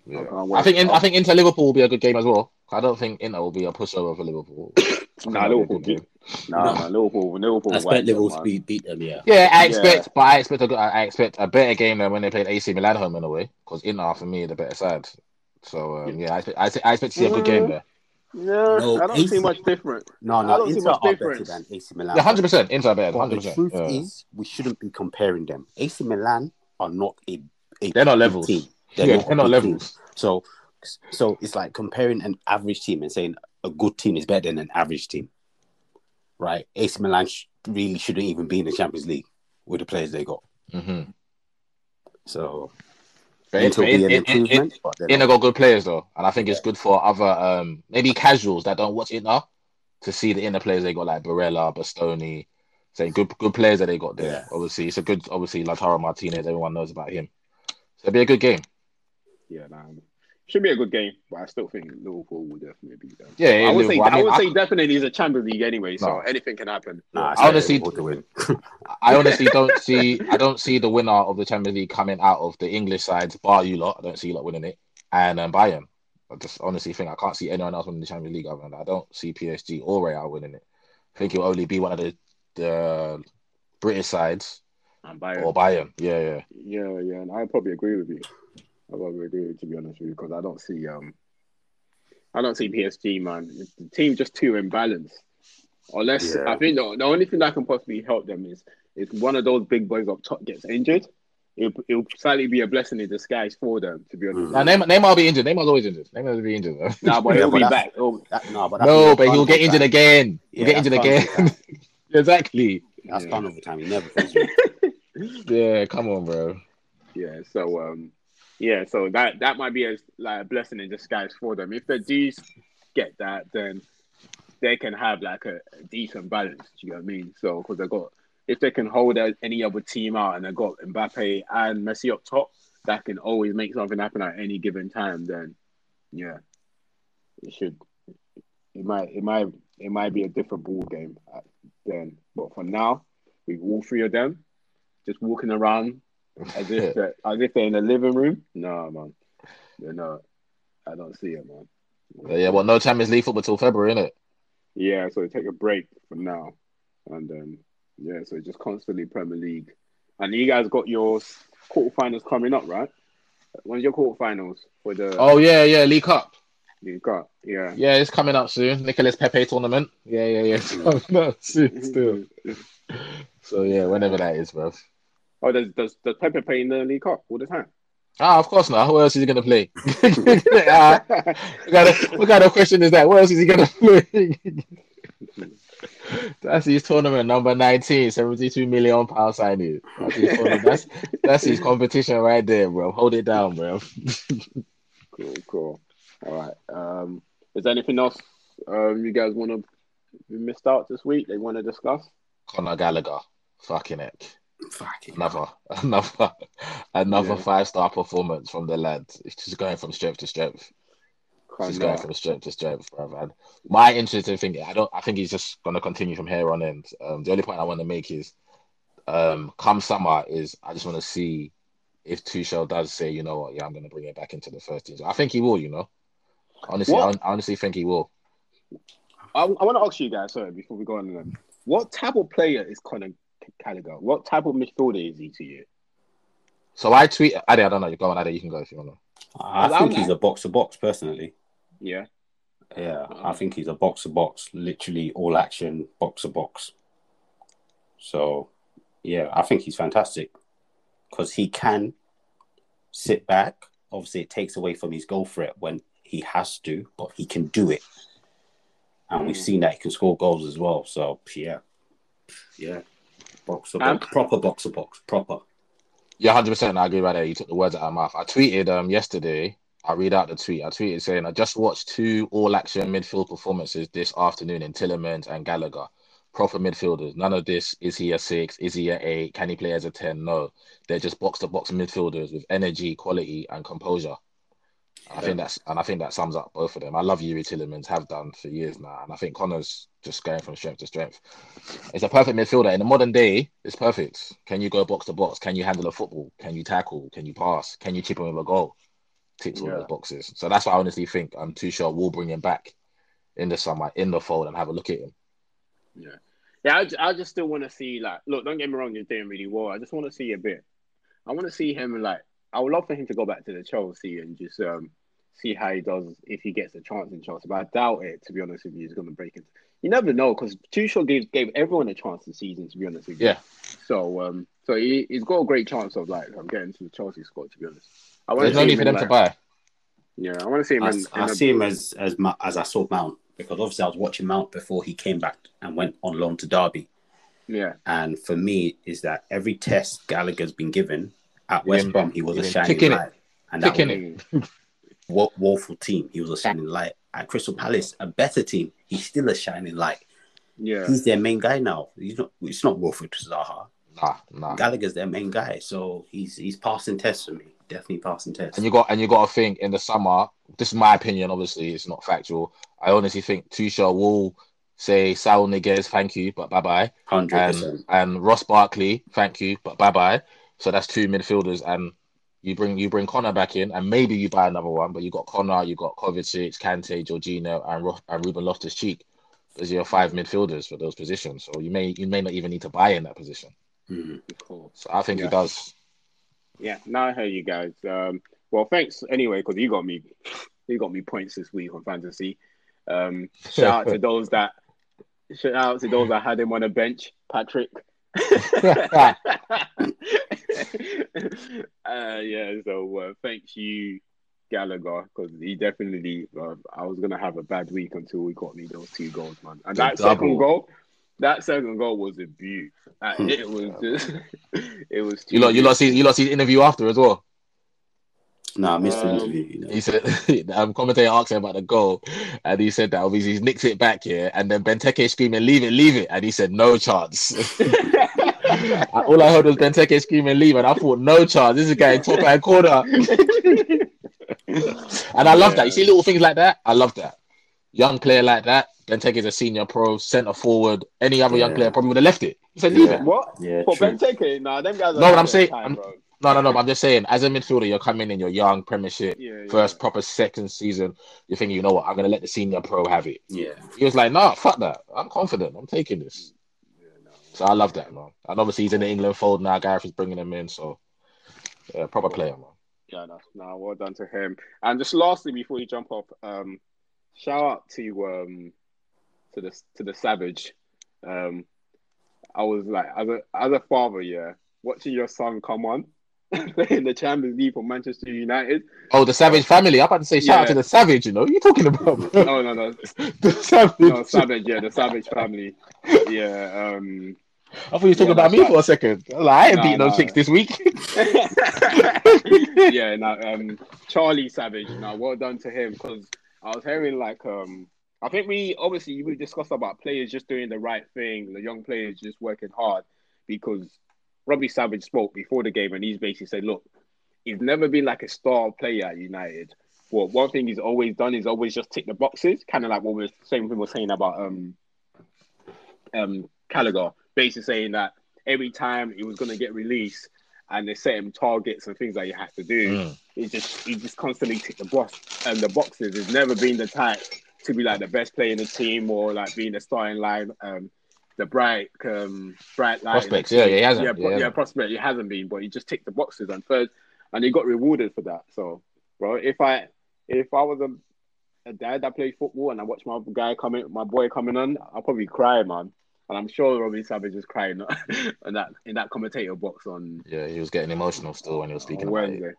Yeah.
I.
I think in, I think Inter Liverpool will be a good game as well. I don't think Inter will be a pushover for Liverpool. *coughs*
Nah,
that'll be
Liverpool
game.
Nah, nah, Liverpool. Liverpool.
I expect Liverpool to
man.
beat, beat them. Yeah.
Yeah, I expect, but I expect a good, I expect a better game than when they played AC Milan home in a way, because Inter for me are the better side. So um, yeah, I expect, I expect, I expect to see a good game there.
No,
No,
I don't
AC
see much different.
No, no, I
don't see much
are better than AC Milan.
Yeah, hundred percent. Inter are better,
But
hundred
the truth
Yeah.
is, we shouldn't be comparing them. AC Milan are not a, a
They're not
big
levels.
Team.
Yeah,
They're,
they're
not,
not
a big
levels.
So, so it's like comparing an average team and saying a good team is better than an average team, right? AC Milan sh- really shouldn't even be in the Champions League with the players they got.
hmm
So,
But
Inter will be an
it- it-
improvement. but they're
Inter got good players though, and I think it's good for other um maybe casuals that don't watch Inter to see the Inter players they got like Barella, Bastoni, saying good good players that they got there.
Yeah.
Obviously, it's a good obviously Lautaro Martinez. Everyone knows about him. So it'll be a good game.
Yeah, nah. Should be a good game, but I still think Liverpool will definitely beat them.
Yeah,
I would say
Liverpool. I
I,
mean,
would
I-
say definitely it's a Champions League anyway, so
No.
anything can happen.
Nah, I
I honestly-
to win. *laughs*
I honestly don't see I don't see the winner of the Champions League coming out of the English sides, bar you lot. I don't see you lot winning it, and um, Bayern. I just honestly think I can't see anyone else winning the Champions League other than that. I don't see PSG or Real winning it. I think it'll only be one of the the British sides
And Bayern.
or Bayern. Yeah, yeah.
Yeah, yeah, and I probably agree with you. I probably agree with you, to be honest with you, because I don't see um, I don't see PSG, man. The team just too imbalanced. Unless
Yeah.
I think the, the only thing that can possibly help them is if one of those big boys up top gets injured, it'll, it'll slightly be a blessing in disguise for them, to be honest.
Mm.
Now Neymar, Neymar will be injured. Neymar's always injured. Neymar will be injured. Though.
Nah, but *laughs*
Yeah,
he'll
but
be
that's-
back. Oh,
That, no, but
no, but he'll get injured
time.
again. He'll
Yeah,
get injured
that's
again.
carnival time. *laughs*
exactly.
That's
Yeah.
carnival time. He never *laughs*
Yeah, come on, bro.
Yeah, so um, yeah, so that that might be a like a blessing in disguise for them. If the do get that, then they can have like a, a decent balance. Do you know what I mean? So because they got if they can hold any other team out and they got Mbappe and Messi up top, that can always make something happen at any given time. Then yeah, it should. It might. It might. It might be a different ball game uh, then. But for now, with all three of them just walking around as if *laughs* they're, as if they're in the living room. No, man, they're not. I don't see it, man.
Yeah, well, no Champions League football till February, innit?
Yeah, so take a break for now, and then yeah, so just constantly Premier League, and you guys got your quarterfinals coming up, right? When's your quarterfinals for the
Oh yeah, yeah, League Cup.
you got? Yeah.
Yeah, it's coming up soon. Nicholas Pepe tournament. Yeah, yeah, yeah. *laughs* It's coming up soon still. *laughs* So yeah, whenever that is, bro.
Oh, does does does Pepe play in the League Cup all the time?
Ah, of course not. Who else is he gonna play? *laughs* ah, what, kind of, what kind of question is that? What else is he gonna *laughs* play? that's his tournament number 19, 72 million pound signing. That's his, that's, that's his competition right there, bro. Hold it down, bro.
Cool, cool. All right. Um, is there anything else um you guys want to missed out this week? They want to discuss?
Conor Gallagher. Fucking heck.
Fucking
Another, *laughs* another, another
Yeah.
five star performance from the lad. It's just going from strength to strength. Just going
Kinda-
from strength to strength, bro. Man. My interesting thing, I don't. I think he's just going to continue from here on end. Um, the only point I want to make is, um, come summer is I just want to see if Tuchel does say, you know what, yeah, I'm going to bring it back into the first team. I think he will. You know, honestly, I, I honestly think he will.
I, I want to ask you guys, sorry, before we go on. What type of player is Conor Gallagher? What type of midfielder is he to you?
So I tweet. Ade, I don't know. You go on, Ade. You can go if you want to.
I
I'm-
think he's a box to box personally.
Yeah.
Yeah, uh-huh. I think he's a box to box, literally all action, box to box. So, yeah, I think he's fantastic because he can sit back. Obviously, it takes away from his goal threat when he has to, but he can do it. And we've mm. seen that he can score goals as well. So, yeah, yeah, box to box, proper box to box, proper.
Yeah, hundred percent. I agree right there. You took the words out of my mouth. I tweeted um yesterday. I read out the tweet. I tweeted saying I just watched two all action midfield performances this afternoon in Tielemans and Gallagher. Proper midfielders. None of this is he a six? Is he a eight? Can he play as a ten? No, they're just box to box midfielders with energy, quality, and composure. I think that's and I think that sums up both of them. I love Youri Tielemans, have done for years now, and I think Connor's just going from strength to strength. It's a perfect midfielder in the modern day. It's perfect. Can you go box to box? Can you handle a football? Can you tackle? Can you pass? Can you chip him with a goal? Ticks all
Yeah.
those boxes. So that's why I honestly think I'm too sure we'll bring him back in the summer in the fold and have a look at him.
Yeah, yeah. I, I just still want to see like, look, don't get me wrong, he's doing really well. I just want to see a bit. I want to see him like. I would love for him to go back to the Chelsea and just um see how he does if he gets a chance in Chelsea. But I doubt it. To be honest with you, he's going to break it. You never know because Tuchel gave gave everyone a chance this season. To be honest with you,
Yeah.
So um, so he he's got a great chance of like um, getting to the Chelsea squad. To be honest, I want
There's no need for them
like-
to buy.
Yeah, I want to see him.
I,
in,
I
in a-
see him as as Ma- as I saw Mount because obviously I was watching Mount before he came back and went on loan to Derby.
Yeah,
And for me, is that every test Gallagher's been given at West Brom, he was a shining
kicking it.
light, and that was *laughs* woeful team. He was a shining light at Crystal Palace, a better team. He's still a shining light.
yeah.
He's their main guy now. He's not. It's not Wilfried Zaha.
Nah, nah.
Gallagher's their main guy, so he's he's passing tests for me. Definitely passing tests.
And you got and you got to think in the summer. This is my opinion. Obviously, it's not factual. I honestly think Tuchel will say Saul Niguez, thank you, but bye bye,
Hundred
and
percent.
and Ross Barkley, thank you, but bye bye. So that's two midfielders, and you bring you bring Connor back in, and maybe you buy another one. But you got Connor, you got Kovacic, Kante, Jorginho, and Ro- and Ruben Loftus Cheek. Those are your five midfielders for those positions. So you may you may not even need to buy in that position.
Mhm.
Cool.
So I think
Yeah.
he does.
Yeah, now I hear you guys. Um, well, thanks anyway, because you got me, you got me points this week on fantasy. Um, shout out to *laughs* those that, shout out to those that had him on a bench, Patrick. *laughs* *laughs* *laughs* uh, yeah, so uh, thanks you, Gallagher, because he definitely. Uh, I was gonna have a bad week until we got me those two goals, man. And
The
that
double.
second goal, that second goal was a beaut. Uh, it was just, *laughs* it was.
You lot, you lot see you lot see the interview after as well.
No, I missed the
Um,
interview. You know.
He said, *laughs* um, commentator asked him about the goal, and he said that obviously he's nicked it back here, and then Benteke screaming, "Leave it, leave it," and he said, "No chance." All I heard was Benteke screaming, "Leave," and I thought, "No chance." This is a guy in top hand corner, and I love that. You see little things like that. I love that. Young player like that. Benteke is a senior pro, centre forward. Any other young player probably would have left it. He said, "Leave
Yeah.
it."
What?
Yeah,
For
true.
Benteke? Nah, them guys. are
No, what I'm saying-
time,
I'm- No, no, no. But I'm just saying, as a midfielder, you're coming in, you're young, Premiership,
Yeah, yeah.
first proper second season. You're thinking, you know what? I'm gonna let the senior pro have it.
Yeah.
He was like, "No, fuck that. I'm confident. I'm taking this."
Yeah.
So I love that, man. And obviously he's in the England fold now. Gareth is bringing him in, so yeah, proper player, man.
Yeah, no, no, well done to him. And just lastly, before you jump off, um, shout out to um to the to the Savage. Um, I was like, as a as a father, yeah, watching your son come on *laughs* in the Champions League for Manchester United.
Oh, the Savage family. I'm about to say shout out to the Savage. You know, what are you talking about? bro?
No, no, no, *laughs*
the Savage.
no, Savage, yeah, the Savage family. Yeah, um,
I thought you were talking
Yeah,
about me for a second. Like, I ain't
Nah,
beating no
nah.
chicks this week. *laughs*
yeah, now um, Charlie Savage. Now, well done to him because I was hearing like um, I think we obviously we discussed about players just doing the right thing, the young players just working hard because Robbie Savage spoke before the game and he's basically said, look, he's never been like a star player at United. But one thing he's always done is always just tick the boxes, kind of like what we were same thing we were saying about um um Gallagher, basically saying that every time he was going to get released and they set him targets and things that he has to do,
Mm.
he just he just constantly tick the box and the boxes. He's never been the type to be like the best player in the team or like being the starting line, um, the bright um bright the
Prospects, yeah,
team.
he hasn't,
Yeah, pro- yeah,
hasn't.
prospect. He hasn't been, but he just ticked the boxes and third, and he got rewarded for that. So, bro, if I if I was a a dad that plays football and I watch my guy coming, my boy coming on, I'll probably cry, man. And I'm sure Robbie Savage is crying *laughs* in that in that commentator box on.
Yeah, he was getting emotional still when he was speaking it.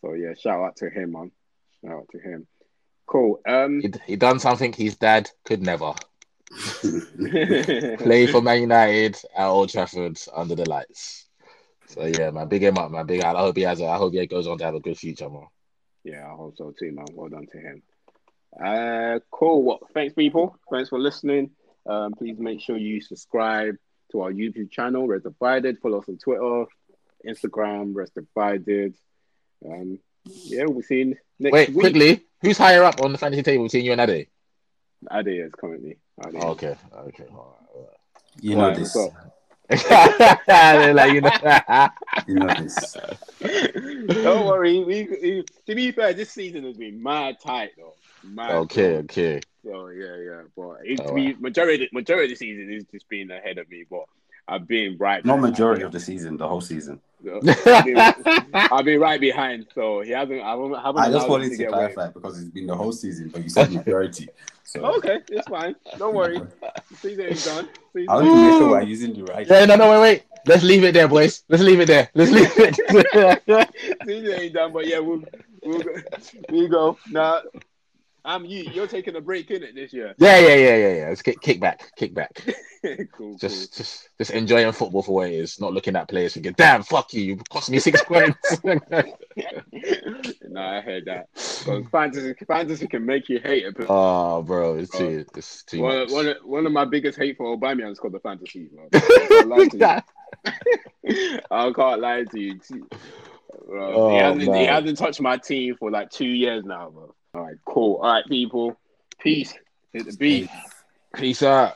So yeah, shout out to him, man. Shout out to him. Cool. Um,
he, he done something his dad could never. *laughs* Play for Man United at Old Trafford under the lights. So yeah, man, big him up, man. Big. I hope he has. A, I hope he goes on to have a good future, man.
Yeah, I hope so too, man. Well done to him. Uh, cool. Well, thanks, people. Thanks for listening. Um, please make sure you subscribe to our YouTube channel, Rest Divided. Follow us on Twitter, Instagram, Rest Divided. Um, yeah, we'll see you next
Wait,
week.
quickly, who's higher up on the fantasy table between you and Ade?
Ade is currently. Ade.
Oh, okay, okay. All right, all right.
You know
Right,
this. *laughs*
so-
like, you know.
You know this.
Don't worry. We, we, to be fair, this season has been mad tight though. Mad
okay,
tight.
okay.
So yeah, yeah. But it, to
All
be majority majority of the season is just being ahead of me. But I've been right.
Not majority of the season, the whole season.
I've been, I've been right behind. So he hasn't. I haven't. haven't
I just
allowed him
wanted
to
to
get away.
clarify because it's been the whole season, but you said majority. So
Okay, it's fine. Don't worry. Season is done. Season
I want to make sure we're using the right.
Yeah, no, no, wait, wait. Let's leave it there, boys. Let's leave it there. Let's leave it. *laughs*
season ain't done, but yeah, we'll we'll go. We'll go. Now, I'm you. You're taking a break in it this year.
yeah, yeah, yeah, yeah, yeah. Let's kick, kick back, kick back. *laughs*
cool.
Just, just, just enjoying football for what it is. Not looking at players thinking, "Damn, fuck you! You cost me six points."
cool. no, I heard that. Because fantasy, fantasy can make you hate it.
oh, bro, it's too, uh, it's too
One,
much.
one, of- one of my biggest hate for Aubameyang is called the fantasy. Bro. *laughs* I can't lie to you. *laughs* I can't lie to you. Bro, he,
Oh,
hasn't, he hasn't touched my team for like two years now, bro. All right, cool. All right, people. Peace. Hit the beat.
Peace out.